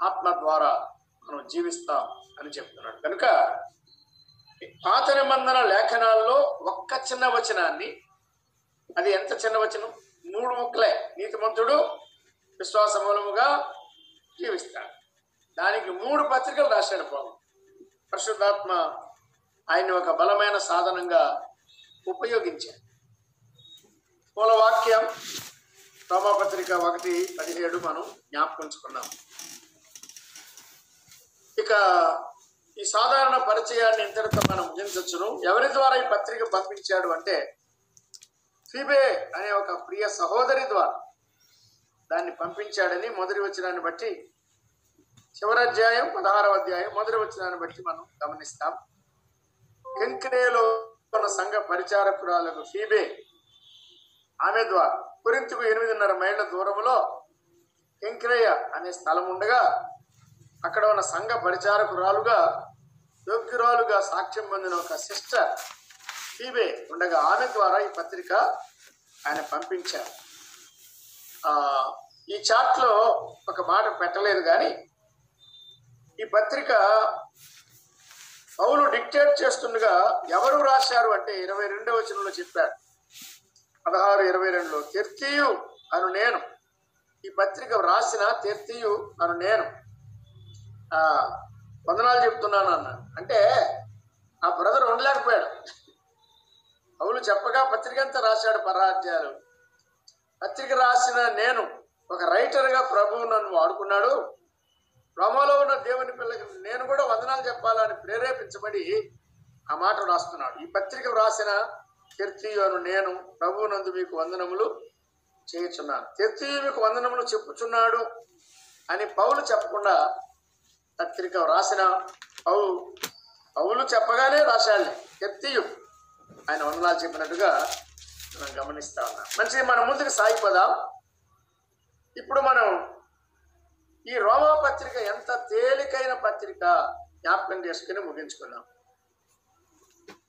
S1: ఆత్మ ద్వారా మనం జీవిస్తాం అని చెప్తున్నాడు. కనుక పాత నిబంధన లేఖనాల్లో ఒక్క చిన్న వచనాన్ని అది ఎంత చిన్న వచనం? మూడు ముక్కలే. నీతిమంతుడు విశ్వాస మూలముగా జీవిస్తాడు. దానికి మూడు పత్రికలు రాశాడు పౌలు పరిశుద్ధాత్మ ఆయన్ని ఒక బలమైన సాధనంగా ఉపయోగించాడు. మూలవాక్యం రోమపత్రిక ఒకటి పదిహేడు మనం జ్ఞాపకుంచుకున్నాం ఇక ఈ సాధారణ పరిచయాన్ని ఇంతటితో మనం ముగించవచ్చును. ఎవరి ద్వారా ఈ పత్రిక పంపించాడు అంటే ఫిబే అనే ఒక ప్రియ సహోదరి ద్వారా. దాన్ని పంపించాడని మొదటి వచనాన్ని బట్టి చివరి అధ్యాయం పదహారవ అధ్యాయం మొదటి వచనాన్ని బట్టి మనం గమనిస్తాం. కెంక్రేలో ఉన్న సంఘ పరిచారకురాలకు ఫీబే ఆమె ద్వారా కురింతుకు ఎనిమిదిన్నర మైళ్ళ దూరంలో కెంక్రేయ అనే స్థలం ఉండగా అక్కడ ఉన్న సంఘ పరిచారకురాలుగా యోగ్యురాలుగా సాక్ష్యం పొందిన ఒక సిస్టర్ ఫీబే ఉండగా ఆమె ద్వారా ఈ పత్రిక ఆయన పంపించారు. ఈ చాట్లో ఒక మాట పెట్టలేదు కానీ ఈ పత్రిక పౌలు డిక్టేట్ చేస్తుండగా ఎవరు రాశారు అంటే ఇరవై రెండవ వచనంలో చెప్పారు. పదహారు ఇరవై రెండులో తెర్తీయు అను నేను. ఈ పత్రిక వ్రాసిన తెర్తీయు అను నేను. ఆ, వందనాలు చెప్తున్నాను అన్న. అంటే ఆ బ్రదర్ ఉండలేకపోయాడు. పౌలు చెప్పగా పత్రిక అంతా రాశాడు పరాధ్యాలు పత్రిక రాసిన నేను ఒక రైటర్గా ప్రభువు నన్ను వాడుకున్నాడు రోమలో ఉన్న దేవుని పిల్లకి నేను కూడా వందనాలు చెప్పాలని ప్రేరేపించబడి ఆ మాట రాస్తున్నాడు. ఈ పత్రిక వ్రాసిన తెర్తీయోను నేను ప్రభువు నందు మీకు వందనములు చేయుచున్నాను. తెర్తీయు మీకు వందనములు చెప్పుచున్నాడు అని పౌలు చెప్పకుండా పత్రిక వ్రాసిన పౌ పౌలు చెప్పగానే రాశాడులే తెర్తీయు ఆయన వందనాలు చెప్పినట్టుగా మనం గమనిస్తా ఉన్నాం. మంచిది మనం ముందుకు సాగిపోదాం. ఇప్పుడు మనం ఈ రోమా పత్రిక ఎంత తేలికైన పత్రిక జ్ఞాపకం చేసుకుని ముగించుకున్నాం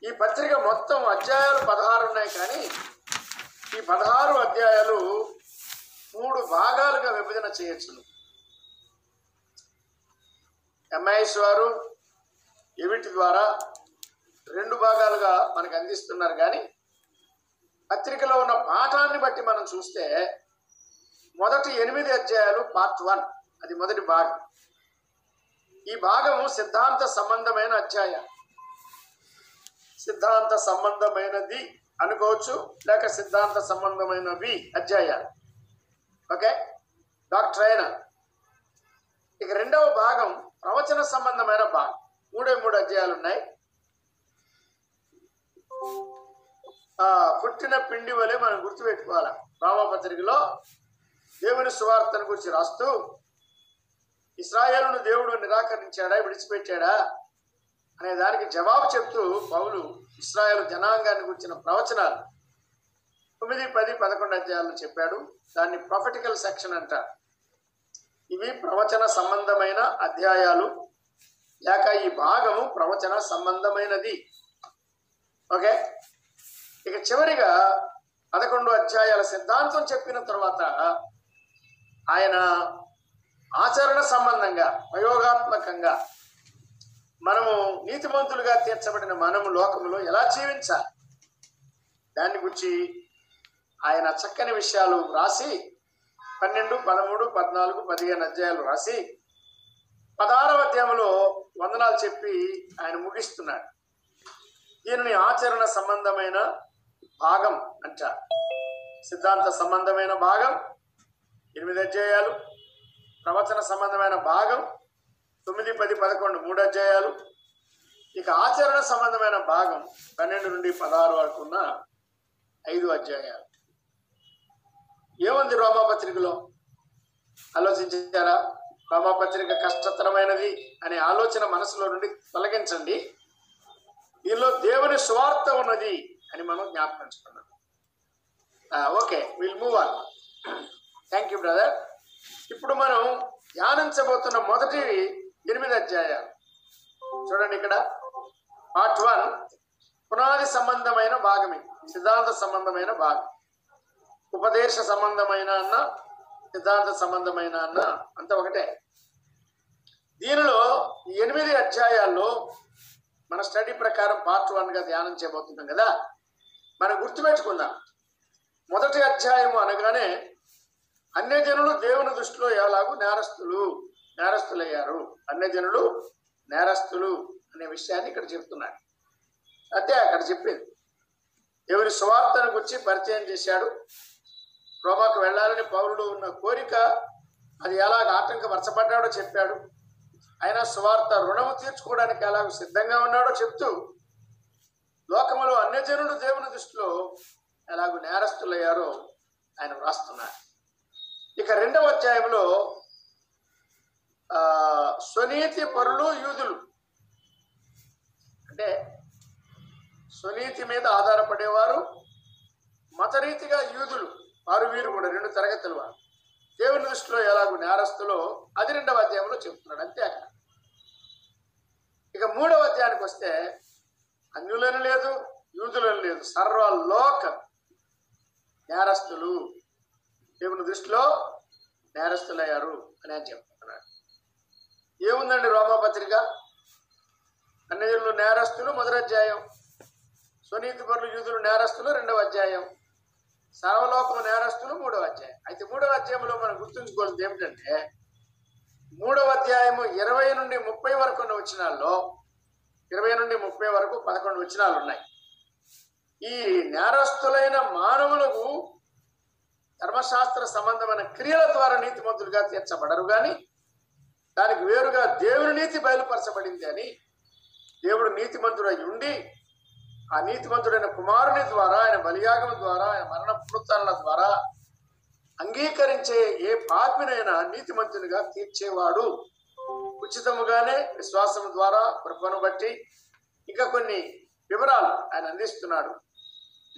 S1: ఈ పత్రిక మొత్తం అధ్యాయాలు పదహారు ఉన్నాయి కానీ ఈ పదహారు అధ్యాయాలు మూడు భాగాలుగా విభజన చేయొచ్చును. ఎంఐఎస్ వారు ఎవిటి ద్వారా రెండు భాగాలుగా మనకు అందిస్తున్నారు కానీ పత్రికలో ఉన్న పాఠాన్ని బట్టి మనం చూస్తే మొదటి ఎనిమిది అధ్యాయాలు పార్ట్ వన్. అది మొదటి భాగం. ఈ భాగము సిద్ధాంత సంబంధమైన అధ్యాయం. సిద్ధాంత సంబంధమైనది అనుకోవచ్చు లేక సిద్ధాంత సంబంధమైనవి అధ్యాయాలు. ఓకే? డాక్టర్ అయినా. ఇక రెండవ భాగం ప్రవచన సంబంధమైన భాగం. మూడే మూడు అధ్యాయాలు ఉన్నాయి. ఆ పుట్టిన పిండి వలె మనం గుర్తుపెట్టుకోవాలి? రామపత్రికలో దేవుని సువార్తను గురించి రాస్తూ ఇస్రాయేలును దేవుడు నిరాకరించాడా విడిచిపెట్టాడా అనే దానికి జవాబు చెప్తూ పౌలు ఇస్రాయేల్ జనాంగాన్ని గురించిన ప్రవచనాలు తొమ్మిది పది పదకొండు అధ్యాయాలు చెప్పాడు. దాన్ని ప్రొఫెటికల్ సెక్షన్ అంట. ఇవి ప్రవచన సంబంధమైన అధ్యాయాలు. లేక ఈ భాగము ప్రవచన సంబంధమైనది. ఓకే? ఇక చివరిగా పదకొండు అధ్యాయాల సిద్ధాంతం చెప్పిన తర్వాత ఆయన ఆచరణ సంబంధంగా ప్రయోగాత్మకంగా మనము నీతిమంతులుగా తీర్చబడిన మనము లోకములో ఎలా జీవించాలి? దాన్ని గురించి ఆయన చక్కని విషయాలు రాసి పన్నెండు పదమూడు పద్నాలుగు పదిహేను అధ్యాయాలు రాసి పదహారవ అధ్యాయంలో వందనాలు చెప్పి ఆయన ముగిస్తున్నాడు. దీనిని ఆచరణ సంబంధమైన భాగం అంటారు. సిద్ధాంత సంబంధమైన భాగం ఎనిమిది అధ్యాయాలు. ప్రవచన సంబంధమైన భాగం తొమ్మిది పది పదకొండు మూడు అధ్యాయాలు. ఇక ఆచరణ సంబంధమైన భాగం పన్నెండు నుండి పదహారు వరకు ఉన్న ఐదు అధ్యాయాలు. ఏముంది రోమాపత్రికలో ఆలోచించారా? రోమాపత్రిక కష్టతరమైనది అనే ఆలోచన మనసులో నుండి తొలగించండి. దీనిలో దేవుని స్వార్థ ఉన్నది. అని మనం జ్ఞాపకించుకున్నాం okay will move on thank you brother ఇప్పుడు మనం ధ్యానించబోతున్న మొదటి ఎనిమిది అధ్యాయాలు. చూడండి ఇక్కడ. పార్ట్ వన్ పునాది సంబంధమైన భాగమే సిద్ధాంత సంబంధమైన భాగం. ఉపదేశ సంబంధమైన అన్న సిద్ధాంత సంబంధమైన అన్న అంత ఒకటే. దీనిలో ఈ ఎనిమిది అధ్యాయాల్లో మన స్టడీ ప్రకారం పార్ట్ వన్గా ధ్యానం చేయబోతున్నాం కదా. మనం గుర్తుపెట్టుకుందాం. మొదటి అధ్యాయము అనగానే అన్యజనులు దేవుని దృష్టిలో ఎలాగూ నేరస్తులు నేరస్తులయ్యారు. అన్యజనులు నేరస్తులు అనే విషయాన్ని ఇక్కడ చెప్తున్నాడు అదే అక్కడ చెప్పింది. దేవుని సువార్తను గురించి పరిచయం చేశాడు. రోమాకు వెళ్ళాలని పౌరుడు ఉన్న కోరిక అది ఎలాగ ఆటంకపరచబడ్డాడో చెప్పాడు. అయినా సువార్త రుణము తీర్చుకోవడానికి ఎలాగ సిద్ధంగా ఉన్నాడో చెప్తూ లోకములో అన్యజనులు దేవుని దృష్టిలో ఎలాగో నేరస్తులయ్యారో ఆయన వ్రాస్తున్నారు. ఇక రెండవ అధ్యాయంలో ఆ, స్వనీతి పరులు యూదులు. అంటే స్వనీతి మీద ఆధారపడేవారు మతరీతిగా యూదులు వారు వీరు కూడా రెండు తరగతులు వారు. దేవుని దృష్టిలో ఎలాగో నేరస్తులో అది రెండవ అధ్యాయంలో చెప్తున్నాడు. అంతే అక్కడ. ఇక మూడవ అధ్యాయానికి వస్తే అన్యులని లేదు యూదులను లేదు. సర్వలోక నేరస్తులు. దేవుని దృష్టిలో నేరస్తులయ్యారు అని ఆయన చెప్తున్నాడు. ఏముందండి రోమాపత్రిక అన్నయులు నేరస్తులు మొదలధ్యాయం స్వనీతి పనులు యూదులు నేరస్తులు రెండవ అధ్యాయం. సర్వలోకము నేరస్తులు మూడవ అధ్యాయం. అయితే మూడవ అధ్యాయంలో మనం గుర్తుంచుకోవాల్సింది ఏమిటంటే మూడవ అధ్యాయము ఇరవై నుండి ముప్పై వరకు ఉన్న వచ్చినాల్లో ఇరవై నుండి ముప్పై వరకు పదకొండు వచనాలు ఉన్నాయి. ఈ నేరస్తులైన మానవులకు ధర్మశాస్త్ర సంబంధమైన క్రియల ద్వారా నీతిమంతులుగా తీర్చబడరు కానీ దానికి వేరుగా దేవుని నీతి బయలుపరచబడింది అని దేవుడు నీతిమంతుడై ఉండి ఆ నీతిమంతుడైన కుమారుని ద్వారా ఆయన బలియాగం ద్వారా ఆయన మరణ పునరుద్ధరణల ద్వారా అంగీకరించే ఏ పాపినైనా నీతిమంతునిగా తీర్చేవాడు. ఉచితముగానే విశ్వాసం ద్వారా కృపను బట్టి ఇంకా కొన్ని వివరాలు ఆయన అందిస్తున్నాడు.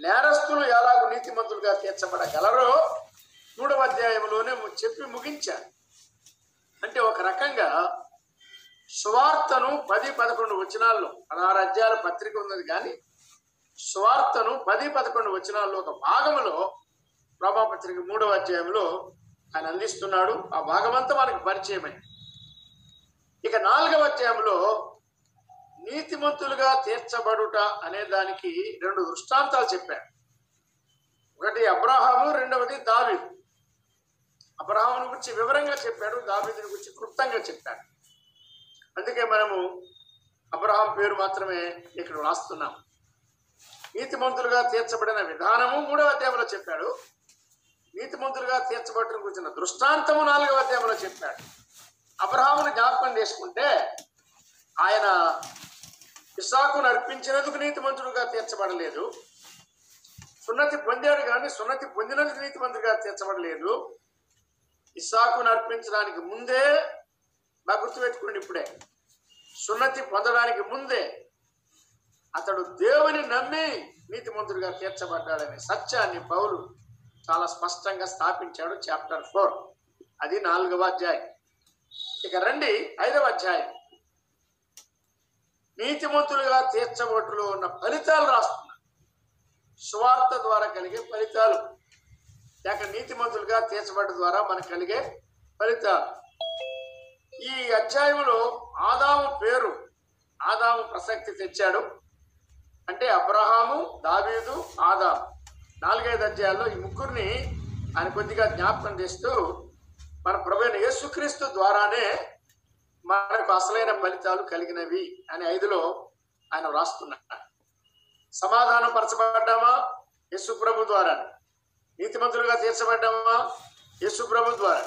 S1: నేరస్తులు ఎలాగో నీతిమంతులుగా తీర్చబడగలరో మూడవ అధ్యాయంలోనే చెప్పి ముగించాను. అంటే ఒక రకంగా సువార్తను పది పదకొండు వచనాల్లో పదహారు అధ్యాయాల పత్రిక ఉన్నది కానీ సువార్తను పది పదకొండు వచనాల్లో ఒక భాగములో ప్రభాపత్రిక మూడవ అధ్యాయంలో ఆయన అందిస్తున్నాడు. ఆ భాగమంతా మనకి పరిచయమైంది. ఇక నాలుగవ అధ్యాయంలో నీతిమంతులుగా తీర్చబడుట అనే దానికి రెండు దృష్టాంతాలు చెప్పాడు. ఒకటి అబ్రహాము రెండవది దావిదు. అబ్రహాముని గురించి వివరంగా చెప్పాడు దావిదుని గురించి క్లుప్తంగా చెప్పాడు. అందుకే మనము అబ్రహాం పేరు మాత్రమే ఇక్కడ రాస్తున్నాం. నీతిమంతులుగా తీర్చబడిన విధానము మూడవ అధ్యాయంలో చెప్పాడు. నీతిమంతులుగా తీర్చబడిన గురించిన దృష్టాంతము నాలుగవ అధ్యాయంలో చెప్పాడు. అబ్రహాముని జ్ఞాపకం చేసుకుంటే ఆయన ఇసాకును అర్పించినందుకు నీతిమంతుడుగా తీర్చబడలేదు. సున్నతి పొందాడు కానీ సున్నతి పొందినందుకు నీతిమంతుడిగా తీర్చబడలేదు. ఇసాకును అర్పించడానికి ముందే బాగా గుర్తుపెట్టుకోండి ఇప్పుడే. సున్నతి పొందడానికి ముందే అతడు దేవుని నమ్మి నీతిమంతుడిగా తీర్చబడ్డాడనే సత్యాన్ని పౌలు చాలా స్పష్టంగా స్థాపించాడు చాప్టర్ ఫోర్ అది నాలుగవ అధ్యాయం. ఇక రండి ఐదవ అధ్యాయం. నీతిమంతులుగా తీర్చబోటులో ఉన్న ఫలితాలు రాస్తున్నా సువార్త ద్వారా కలిగే ఫలితాలు. లేక నీతిమంతులుగా తీర్చబడ్డ ద్వారా మనకు కలిగే ఫలితాలు. ఈ అధ్యాయంలో ఆదాము పేరు ఆదాము ప్రసక్తి తెచ్చాడు. అంటే అబ్రహాము దావీదు ఆదాము. నాలుగైదు అధ్యాయాల్లో ఈ ముగ్గురిని ఆయన కొద్దిగా జ్ఞాపకం చేస్తూ మన ప్రభుత్వ యేసుక్రీస్తు ద్వారానే మనకు అసలైన ఫలితాలు కలిగినవి అని ఐదులో ఆయన వ్రాస్తున్నాడు. సమాధానం పరచబడ్డామా యేసు ప్రభు ద్వారా నీతిమంతులుగా తీర్చబడ్డామా? యేసు ప్రభు ద్వారా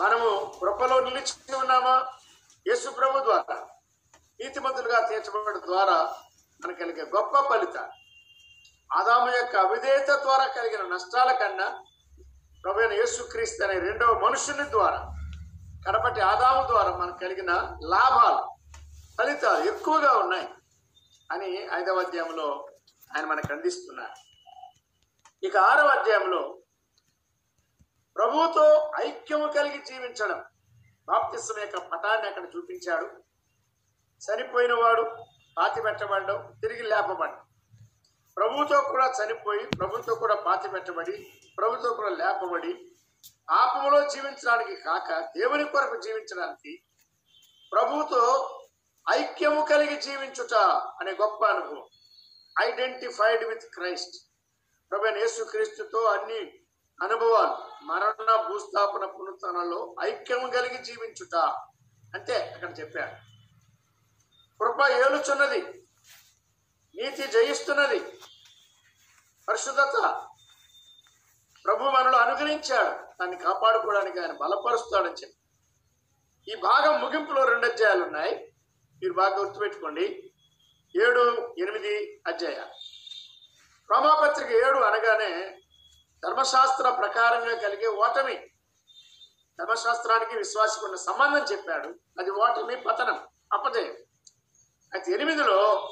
S1: మనము కృపలో నిలిచి ఉన్నామా? యేసు ప్రభు ద్వారా. నీతిమంతులుగా తీర్చబడడం ద్వారా మనకు కలిగే గొప్ప ఫలితాలు. ఆదాము యొక్క అవిధేయత ద్వారా కలిగిన నష్టాల కన్నా ప్రభు యేసుక్రీస్తు అనే రెండవ మనుషుని ద్వారా కడపటి ఆదాము ద్వారా మనకు కలిగిన లాభాలు ఫలితాలు ఎక్కువగా ఉన్నాయి అని ఐదవ అధ్యాయంలో ఆయన మనకు అందిస్తున్నారు. ఇక ఆరవ అధ్యాయంలో ప్రభుతో ఐక్యము కలిగి జీవించడం బాప్తిస్మ యొక్క పటాన్ని అక్కడ చూపించాడు. చనిపోయిన వాడు పాతి పెట్టబడడం తిరిగి లేపబడడం ప్రభుతో కూడా చనిపోయి ప్రభుతో కూడా పాతి పెట్టబడి ప్రభుతో కూడా లేపబడి పాపములో జీవించడానికి కాక దేవుని కొరకు జీవించడానికి ప్రభుతో ఐక్యము కలిగి జీవించుట అనే గొప్ప అనుభవం. ఐడెంటిఫైడ్ విత్ క్రైస్ట్ ప్రభు అయిన యేసుక్రీస్తుతో అన్ని అనుభవాలు మరణ భూస్థాపన పునరుత్థానంలో ఐక్యము కలిగి జీవించుట అంతే అక్కడ చెప్పాడు. కృప ఏలుచున్నది నీతి జయిస్తున్నది. పరిశుద్ధత ప్రభు మనలో అనుగ్రహించాడు. దాన్ని కాపాడుకోవడానికి ఆయన బలపరుస్తాడని చెప్పి. ఈ భాగం ముగింపులో రెండు అధ్యాయాలు ఉన్నాయి. మీరు బాగా గుర్తుపెట్టుకోండి. ఏడు ఎనిమిది అధ్యాయాలు. రోమాపత్రిక ఏడు అనగానే ధర్మశాస్త్ర ప్రకారంగా కలిగే ఓటమి. ధర్మశాస్త్రానికి విశ్వాసకున్న సంబంధం చెప్పాడు. అది ఓటమి పతనం అపజయం. అయితే ఎనిమిదిలో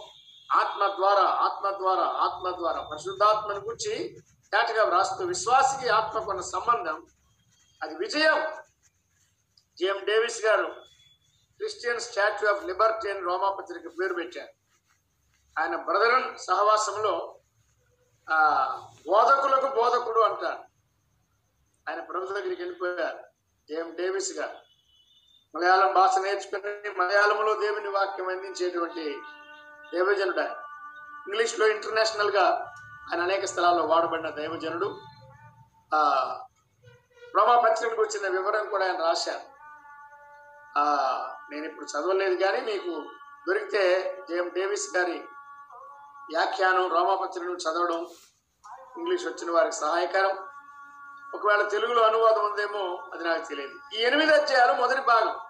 S1: ఆత్మ ద్వారా ఆత్మ ద్వారా ఆత్మ ద్వారా. పరిశుద్ధాత్మను గురించి దాటిగా వ్రాస్తూ విశ్వాసికి ఆత్మకు ఉన్న సంబంధం అది విజయం. జిఎం డేవిస్ గారు క్రిస్టియన్ స్టాచ్యూ ఆఫ్ లిబర్టీ అని రోమాపత్రిక పేరు పెట్టారు. ఆయన బ్రదరన్ సహవాసంలో ఆ, బోధకులకు బోధకుడు అంటారు. ఆయన ప్రభుత్వ దగ్గరికి వెళ్ళిపోయారు జేఎం డేవిస్ గారు. మలయాళం భాష నేర్చుకుని మలయాళంలో దేవుని వాక్యం అందించేటువంటి దైవజనుడు. ఆయన ఇంగ్లీష్లో ఇంటర్నేషనల్గా ఆయన అనేక స్థలాల్లో వాడబడిన దైవజనుడు. ఆ రోమా పత్రికకు వచ్చిన వివరం కూడా ఆయన రాశారు. ఆ నేను ఇప్పుడు చదవలేదు కానీ మీకు దొరికితే జేఎం డేవిస్ గారి వ్యాఖ్యానం రోమాపత్రికను చదవడం ఇంగ్లీష్ వచ్చిన వారికి సహాయకరం. ఒకవేళ తెలుగులో అనువాదం ఉందేమో అది నాకు తెలియదు. ఈ ఎనిమిది అధ్యాయాలు మొదటి భాగం.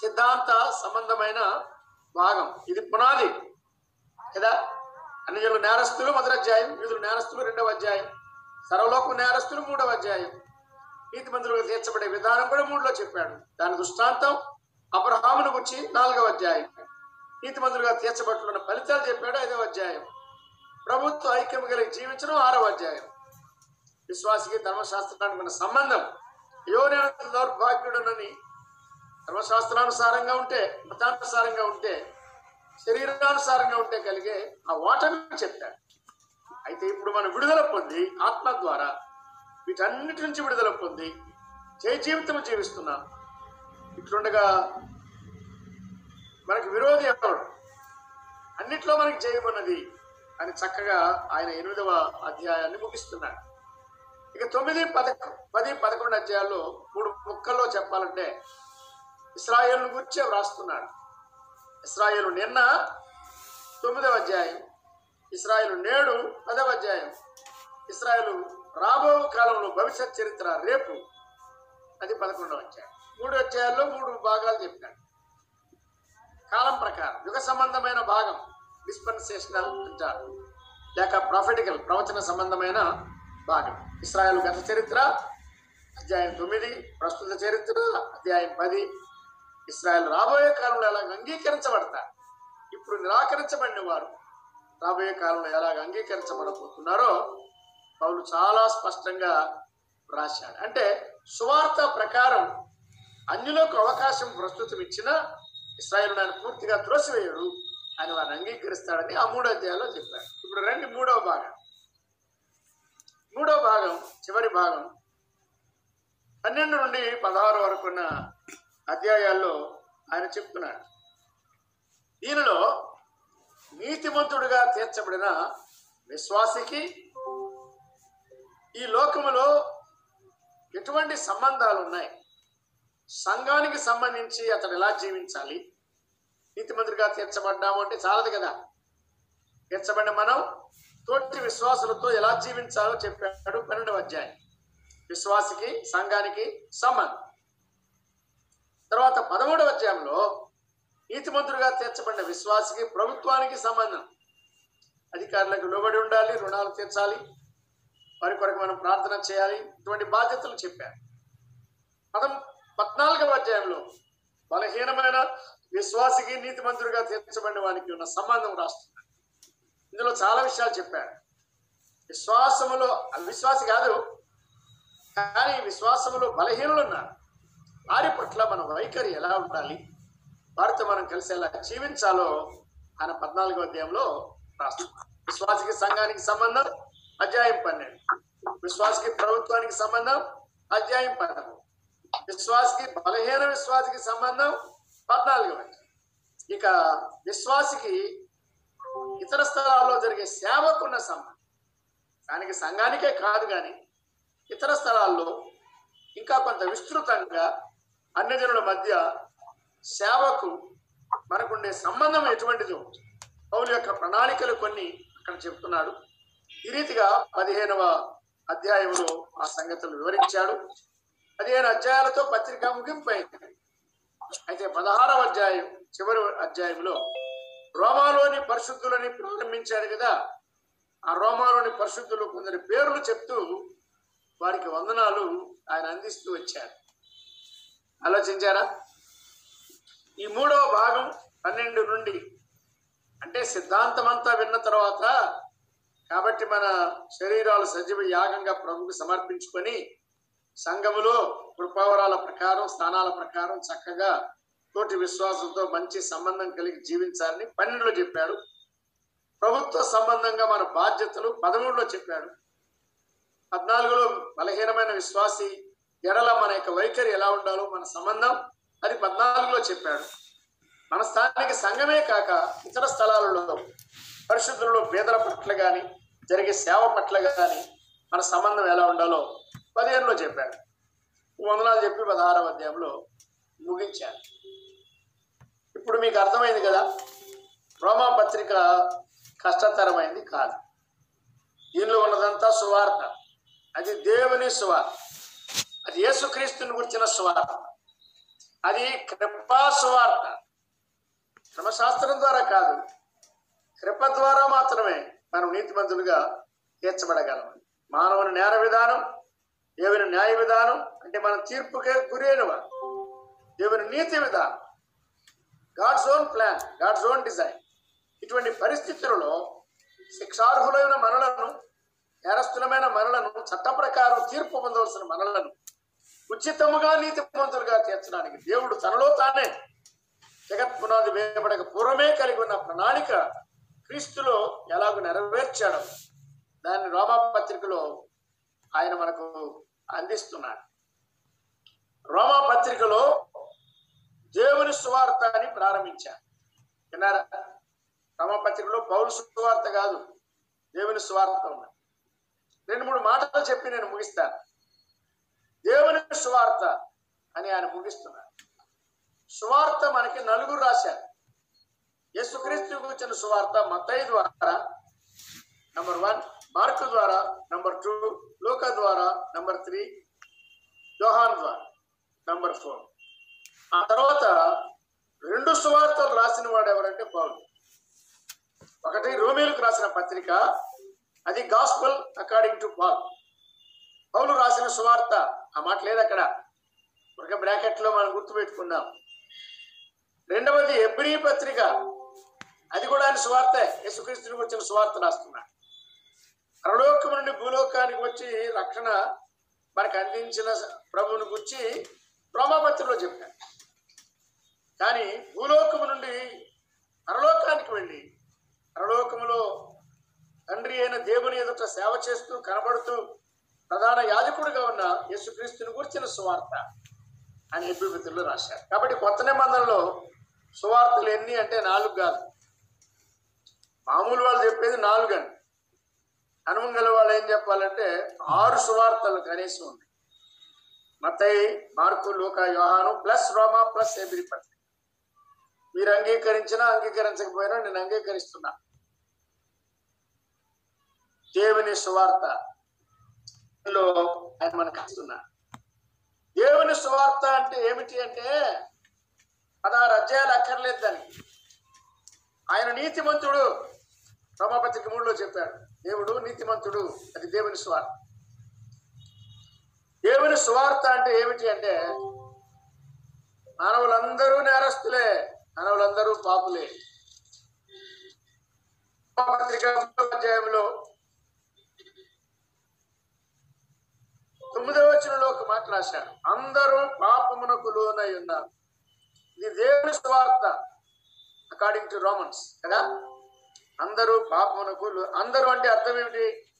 S1: సిద్ధాంత సంబంధమైన భాగం. ఇది పునాది. కదా? అన్ని జనులు నేరస్తులు మొదటి అధ్యాయం యూదులు నేరస్తులు రెండవ అధ్యాయం సర్వలోకు నేరస్తులు మూడవ అధ్యాయం. నీతి మంత్రులుగా తీర్చబడే విధానం కూడా మూడులో చెప్పాడు. దాని దృష్టాంతం అబ్రహామును గురించి నాలుగవ అధ్యాయం. నీతి మంత్రులుగా తీర్చబడుతున్న ఫలితాలు చెప్పాడు ఐదవ అధ్యాయం. ప్రభుత్వ ఐక్యం కలిగి జీవించడం ఆరవ అధ్యాయం. విశ్వాసికి ధర్మశాస్త్రానికి ఉన్న సంబంధం. అయ్యో నేను దౌర్భాగ్యుడనని ధర్మశాస్త్రానుసారంగా ఉంటే మతానుసారంగా ఉంటే శరీరానుసారంగా ఉంటే కలిగే ఆ ఓటమి చెప్పాడు. అయితే ఇప్పుడు మనం విడుదల పొంది ఆత్మ ద్వారా వీటన్నిటి నుంచి విడుదల పొంది జయ జీవితం జీవిస్తున్నాం. ఇట్లుండగా మనకి విరోధి ఎవరు? అన్నిట్లో మనకి జయమన్నది అని చక్కగా ఆయన ఎనిమిదవ అధ్యాయాన్ని ముగిస్తున్నాడు. ఇక తొమ్మిది పదకొ పది పదకొండు అధ్యాయాల్లో మూడు ముక్కల్లో చెప్పాలంటే ఇస్రాయేల్ గురించే వ్రాస్తున్నాడు. ఇస్రాయేలు నిన్న తొమ్మిదవ అధ్యాయం ఇస్రాయేలు నేడు పదవ అధ్యాయం. ఇస్రాయేలు రాబో కాలంలో భవిష్యత్ చరిత్ర రేపు. అది పదకొండవ అధ్యాయం. మూడు అధ్యాయాల్లో మూడు భాగాలు చెప్పాడు కాలం ప్రకారం యుగ సంబంధమైన భాగం డిస్పెన్సేషనల్ అంటారు. లేక ప్రాఫిటికల్ ప్రవచన సంబంధమైన భాగం. ఇస్రాయల్ గత చరిత్ర అధ్యాయం తొమ్మిది ప్రస్తుత చరిత్ర అధ్యాయం పది ఇస్రాయల్ రాబోయే కాలంలో ఎలాగ అంగీకరించబడతారు ఇప్పుడు నిరాకరించబడిన వారు రాబోయే కాలంలో ఎలాగ అంగీకరించబడబోతున్నారో పౌలు చాలా స్పష్టంగా రాశాడు అంటే సువార్త ప్రకారం అన్యులకు అవకాశం ప్రస్తుతం ఇచ్చిన ఇస్రాయల్ ఆయన పూర్తిగా త్రోసివేయడు ఆయన వారిని అంగీకరిస్తాడని ఆ మూడో అధ్యాయంలో చెప్పాడు ఇప్పుడు రండి మూడవ భాగం. మూడవ భాగం చివరి భాగం. పన్నెండు నుండి పదహారు వరకున్న అధ్యాయాల్లో ఆయన చెప్తున్నాడు. దీనిలో నీతిమంతుడుగా తీర్చబడిన విశ్వాసికి ఈ లోకములో ఎటువంటి సంబంధాలు ఉన్నాయి సంఘానికి సంబంధించి అతడు ఎలా జీవించాలి? నీతిమంతుడిగా తీర్చబడ్డాము అంటే చాలదు కదా. తీర్చబడిన మనం తోటి విశ్వాసులతో ఎలా జీవించాలో చెప్పాడు పన్నెండవ అధ్యాయం. విశ్వాసికి సంఘానికి సంబంధం. తర్వాత పదమూడవ అధ్యాయంలో మంత్రుగా తీర్చబడిన విశ్వాసికి ప్రభుత్వానికి సంబంధం. అధికారులకు లోబడి ఉండాలి రుణాలు తీర్చాలి వారి కొరకు మనం ప్రార్థన చేయాలి ఇటువంటి బాధ్యతలు చెప్పారు. పదం పద్నాలుగవ అధ్యాయంలో బలహీనమైన విశ్వాసికి నీతిమంతుడిగా తీర్చబడిన వానికి ఉన్న సంబంధం రాస్తున్నారు ఇందులో చాలా విషయాలు చెప్పారు. విశ్వాసములో అవిశ్వాసి కాదు కానీ విశ్వాసములో బలహీనులు ఉన్నారు. వారి పట్ల మన వైఖరి ఎలా ఉండాలి? వారితో మనం కలిసి ఎలా జీవించాలో ఆయన పద్నాలుగో అధ్యాయంలో రాస్తున్నాడు విశ్వాసకి సంఘానికి సంబంధం అధ్యాయం పన్నెండు. విశ్వాసకి ప్రభుత్వానికి సంబంధం అధ్యాయం పన్నెండు. విశ్వాసకి బలహీన విశ్వాసికి సంబంధం పద్నాలుగు ఇక విశ్వాసికి ఇతర స్థలాల్లో జరిగే సేవకున్న సంబంధం. దానికి సంఘానికే కాదు కానీ ఇతర స్థలాల్లో ఇంకా కొంత విస్తృతంగా అన్యజనుల మధ్య సేవకు మనకుండే సంబంధం ఎటువంటిదో పౌలు యొక్క ప్రణాళికలు కొన్ని అక్కడ చెప్తున్నాడు. ఈ రీతిగా పదిహేనవ అధ్యాయంలో ఆ సంగతులు వివరించాడు. పదిహేను అధ్యాయాలతో పత్రిక ముగింపు అయింది అయితే పదహారవ అధ్యాయం చివరి అధ్యాయంలో రోమాలోని పరిశుద్ధులని ప్రారంభించాడు కదా. ఆ రోమాలోని పరిశుద్ధులు కొందరి పేర్లు చెప్తూ వారికి వందనాలు ఆయన అందిస్తూ వచ్చారు. ఆలోచించారా? ఈ మూడవ భాగం పన్నెండు నుండి అంటే సిద్ధాంతం అంతా విన్న తర్వాత కాబట్టి మన శరీరాలు సజీవ యాగంగా ప్రభుకు సమర్పించుకొని సంఘములో కృపావరాల ప్రకారం స్థానాల ప్రకారం చక్కగా తోటి విశ్వాసంతో మంచి సంబంధం కలిగి జీవించాలని పన్నెండులో చెప్పాడు. ప్రభుత్వ సంబంధంగా మన బాధ్యతలు పదమూడులో చెప్పాడు. పద్నాలుగులో బలహీనమైన విశ్వాసి ఎడల మన యొక్క వైఖరి ఎలా ఉండాలో మన సంబంధం అది పద్నాలుగులో చెప్పాడు. మన స్థానిక సంఘమే కాక ఇతర స్థలాలలో పరిశుద్ధుల్లో పేదల పట్ల కానీ జరిగే సేవ పట్ల కానీ మన సంబంధం ఎలా ఉండాలో పదిహేనులో చెప్పాడు. వందనాలు చెప్పి పదహారవ అధ్యాయంలో ముగించాను ఇప్పుడు మీకు అర్థమైంది కదా? రోమా పత్రిక కష్టతరమైంది కాదు. దీనిలో ఉన్నదంతా సువార్త. అది దేవుని సువార్త. అది యేసుక్రీస్తుని గురించిన స్వార్థ అది కృపా సువార్త. క్రమశాస్త్రం ద్వారా కాదు కృప ద్వారా మాత్రమే మనం నీతిమంతులుగా తీర్చబడగలం. మానవుని నేర విధానం దేవుని న్యాయ విధానం అంటే మన తీర్పుకే గురైనవా. దేవుని నీతి విధానం. God's own plan God's own design ఇటువంటి పరిస్థితులలో శిక్షార్హులైన మనలను నేరస్తులమైన మనలను చట్ట ప్రకారం తీర్పు పొందవలసిన మనలను ఉచితముగా నీతిమంతులుగా తీర్చడానికి దేవుడు తనలో తానే జగత్ పునాది వేయబడక పూర్వమే కలిగి ఉన్న ప్రణాళిక క్రీస్తులో ఎలాగో నెరవేర్చాడు. దాన్ని రోమా పత్రికలో ఆయన మనకు అందిస్తున్నాడు. రోమా పత్రికలో దేవుని సువార్త అని ప్రారంభించారు. విన్నారా? రోమా పత్రికలో పౌరు సువార్త కాదు దేవుని సువార్త ఉన్నది. రెండు మూడు మాటలు చెప్పి నేను ముగిస్తాను. దేవుని సువార్త అని ఆయన ముగిస్తున్నారు. సువార్త మనకి నలుగురు రాశారు. యేసుక్రీస్తు గురించిన సువార్త మతయ్య ద్వారా నంబర్ వన్ మార్క్ ద్వారా నంబర్ టూ లోక ద్వారా నంబర్ త్రీ జోహాన్ ద్వారా నంబర్ ఫోర్. ఆ తర్వాత రెండు సువార్తలు రాసిన వాడు ఎవరంటే పౌలు. ఒకటి రోమిలకు రాసిన పత్రిక అది గాస్పల్ అకార్డింగ్ టు పాల్ పౌలు రాసిన సువార్త ఆ మాట లేదు అక్కడ. ఒక బ్రాకెట్లో మనం గుర్తుపెట్టుకుందాం రెండవది ఎబ్రి పత్రిక. అది కూడా ఆయన సువార్త యేసుక్రీస్తునికి వచ్చిన స్వార్థ రాస్తున్నాడు పరలోకం నుండి భూలోకానికి వచ్చి రక్షణ మనకు అందించిన ప్రభువుని గురించి రోమాపత్రిలో చెప్పాడు. కానీ భూలోకము నుండి పరలోకానికి వెళ్ళి పరలోకములో తండ్రి అయిన దేవుని ఎదుట సేవ చేస్తూ కనబడుతూ ప్రధాన యాజకుడిగా ఉన్న యేసుక్రీస్తుని గురించిన సువార్త అని ఎబ్బిపత్రులు రాశారు. కాబట్టి కొత్త నిబంధనలో సువార్తలు ఎన్ని అంటే నాలుగు కాదు. మామూలు వాళ్ళు చెప్పేది నాలుగు అండి. హనుమంగల వాళ్ళు ఏం చెప్పాలంటే ఆరు సువార్తలు కనీసం ఉంది మతై మార్కు లోక యోహాను ప్లస్ రోమా ప్లస్ ఎబ్రి మీరు అంగీకరించినా అంగీకరించకపోయినా నేను అంగీకరిస్తున్నా. దేవుని సువార్త లో ఆయన మనకు ఇస్తున్నా దేవుని సువార్త అంటే ఏమిటి అంటే పదహారు అధ్యాయాలు అక్కర్లేదు దానికి. ఆయన నీతిమంతుడు. రమాపత్రిక మూడులో చెప్పాడు దేవుడు నీతిమంతుడు అది దేవుని సువార్త. దేవుని సువార్త అంటే ఏమిటి అంటే మానవులందరూ నేరస్తులే మానవులందరూ పాపులే. పత్రిక అధ్యాయంలో తొమ్మిదవ వచనంలో ఒక మాట రాశాడు అందరూ పాపమునకు లోనై ఉన్నారు. ఇది దేవుని స్వార్థ అకార్డింగ్ టు రోమన్స్ కదా? అందరూ పాపమునకు అందరూ అంటే అర్థం ఏమిటి?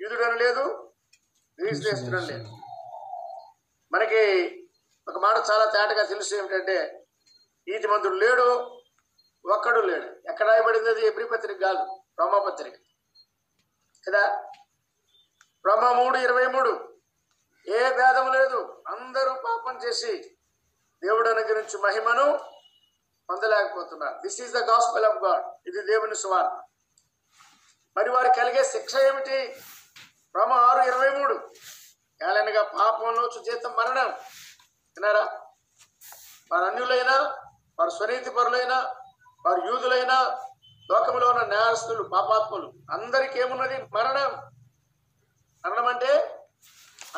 S1: యూదుడని లేదు గ్రీసుదేశుడని లేదు. మనకి ఒక మాట చాలా తేటగా తెలుసు ఏమిటంటే నీతిమంతుడు లేడు ఒక్కడు లేడు. ఎక్కడ రాయబడింది అది? ఎబ్రి పత్రిక కాదు రోమా పత్రిక. కదా? రోమా మూడు ఇరవై మూడు. ఏ భేదం లేదు. అందరూ పాపం చేసి దేవుడు అనుగ్రహించి మహిమను పొందలేకపోతున్నారు. This is the gospel of God ఇది దేవుని సువార్త. మరి వారికి కలిగే శిక్ష ఏమిటి? రమ ఆరు ఇరవై మూడు. ఏలనగా పాపంలో జీతం మరణం. విన్నారా? వారు అన్యులైనా వారు స్వనీతి పరులైనా వారు యూదులైనా లోకంలో ఉన్న నేరస్తులు పాపాత్ములు అందరికీ ఏమున్నది? మరణం. మరణం అంటే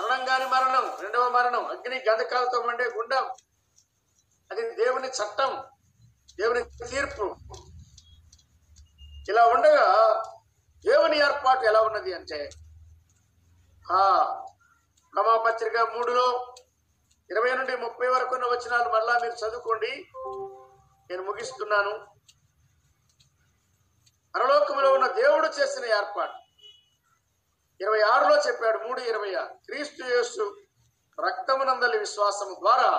S1: మరణం మరణం రెండవ మరణం అగ్ని గంధకాలతో ఉండే గుండం. అది దేవుని చట్టం దేవుని తీర్పు. ఇలా ఉండగా దేవుని ఏర్పాటు ఎలా ఉన్నది అంటే ఆ మూడులో ఇరవై నుండి ముప్పై వరకు ఉన్న వచనాలు మళ్ళా మీరు చదువుకోండి. నేను ముగిస్తున్నాను. పరలోకంలో ఉన్న దేవుడు చేసిన ఏర్పాటు. ఇరవై ఆరులో చెప్పాడు మూడు ఇరవై ఆరు. క్రీస్తు యేసు రక్తమునందలి విశ్వాసము ద్వారా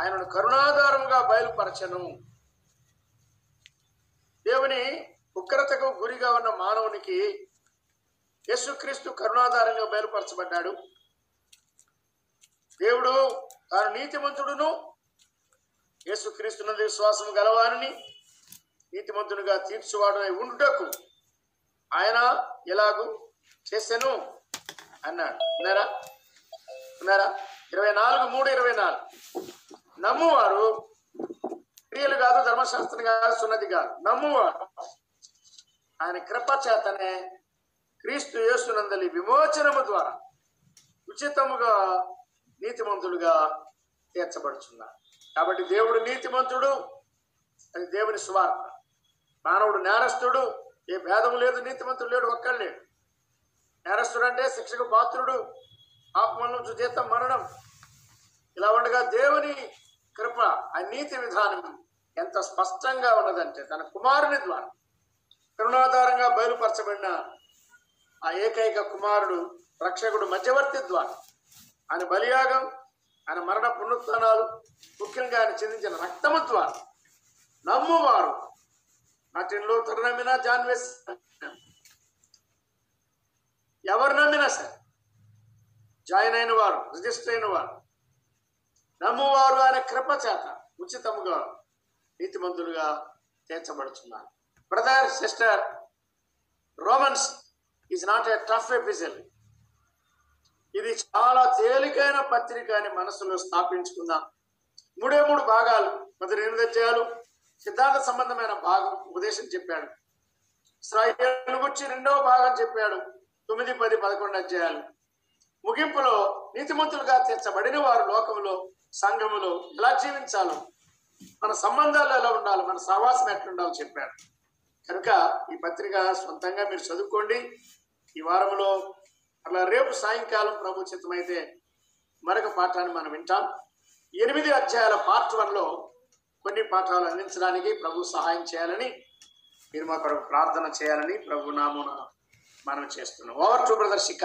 S1: ఆయనను కరుణాధారముగా బయలుపరచను. దేవుని ఉగ్రతకు గురిగా ఉన్న మానవునికి యేసుక్రీస్తు కరుణాధారంగా బయలుపరచబడ్డాడు. దేవుడు తాను నీతిమంతుడును యేసుక్రీస్తునందు విశ్వాసం గలవారిని నీతిమంతునిగా తీర్చువాడై ఉండుటకు ఆయన ఎలాగూ చేశాను అన్నాడు ఉన్నారా? ఉన్నారా? ఇరవై నాలుగు మూడు ఇరవై నాలుగు. నమ్మువారు క్రియలు కాదు ధర్మశాస్త్రం కాదు సున్నది కాదు. నమ్మువారు ఆయన కృప చేతనే క్రీస్తు యేసునందలి విమోచనము ద్వారా ఉచితముగా నీతిమంతులుగా తీర్చబడుచున్నారు. కాబట్టి దేవుడు నీతిమంతుడు అది దేవుని స్వార్థ. మానవుడు నేరస్తుడు ఏ భేదం లేదు నీతిమంతుడు లేడు ఒక్కడు లేడు. నేరస్తుడు అంటే శిక్షకు పాత్రుడు. ఆత్మను నుంచి జీతం మరణం. ఇలా ఉండగా దేవుని కృప ఆ నీతి విధానం ఎంత స్పష్టంగా ఉన్నదంటే తన కుమారుని ద్వారా. కరుణాధారంగా బయలుపరచబడిన ఆ ఏకైక కుమారుడు రక్షకుడు మధ్యవర్తి ద్వారా. ఆయన బలియాగం ఆయన మరణ పునరుత్నాలు ముఖ్యంగా ఆయన చెందించిన రక్తము ద్వారా నమ్మువారు. మార్టిన్ లూథర్ జాన్వేస్ ఎవరు నమ్మినా సరే జాయిన్ అయిన వారు రిజిస్టర్ అయిన వారు. నమ్మువారు ఆయన కృప చేత ఉచితముగా నీతిమంతులుగా తీర్చబడుతున్నారు brother sister Romans is not a tough epistle ఇది చాలా తేలికైన పత్రిక అని మనసులో స్థాపించుకుందాం. మూడే మూడు భాగాలు మొదటి ఎనిమిది అధ్యాయాలు సిద్ధాంత సంబంధమైన భాగం ఉపదేశం చెప్పాడు. ఇస్రాయేల్ గురించి రెండవ భాగం చెప్పాడు. తొమ్మిది పది పదకొండు అధ్యాయాలు. ముగింపులో నీతిమంతులుగా తీర్చబడిన వారు లోకంలో సంఘములో ఎలా జీవించాలో మన సంబంధాలు ఎలా ఉండాలి మన సహవాసం ఎట్లుండాలో చెప్పాడు. కనుక ఈ పత్రిక సొంతంగా మీరు చదువుకోండి. ఈ వారంలో అలా రేపు సాయంకాలం ప్రభు చిత్తమైతే మరొక పాఠాన్ని మనం వింటాం. ఎనిమిది అధ్యాయాల పార్ట్ వన్లో కొన్ని పాఠాలు అందించడానికి ప్రభు సహాయం చేయాలని మీరు మా కొరకు ప్రార్థన చేయాలని ప్రభు నామున మనం చేస్తున్నాం. Over to brother శిఖ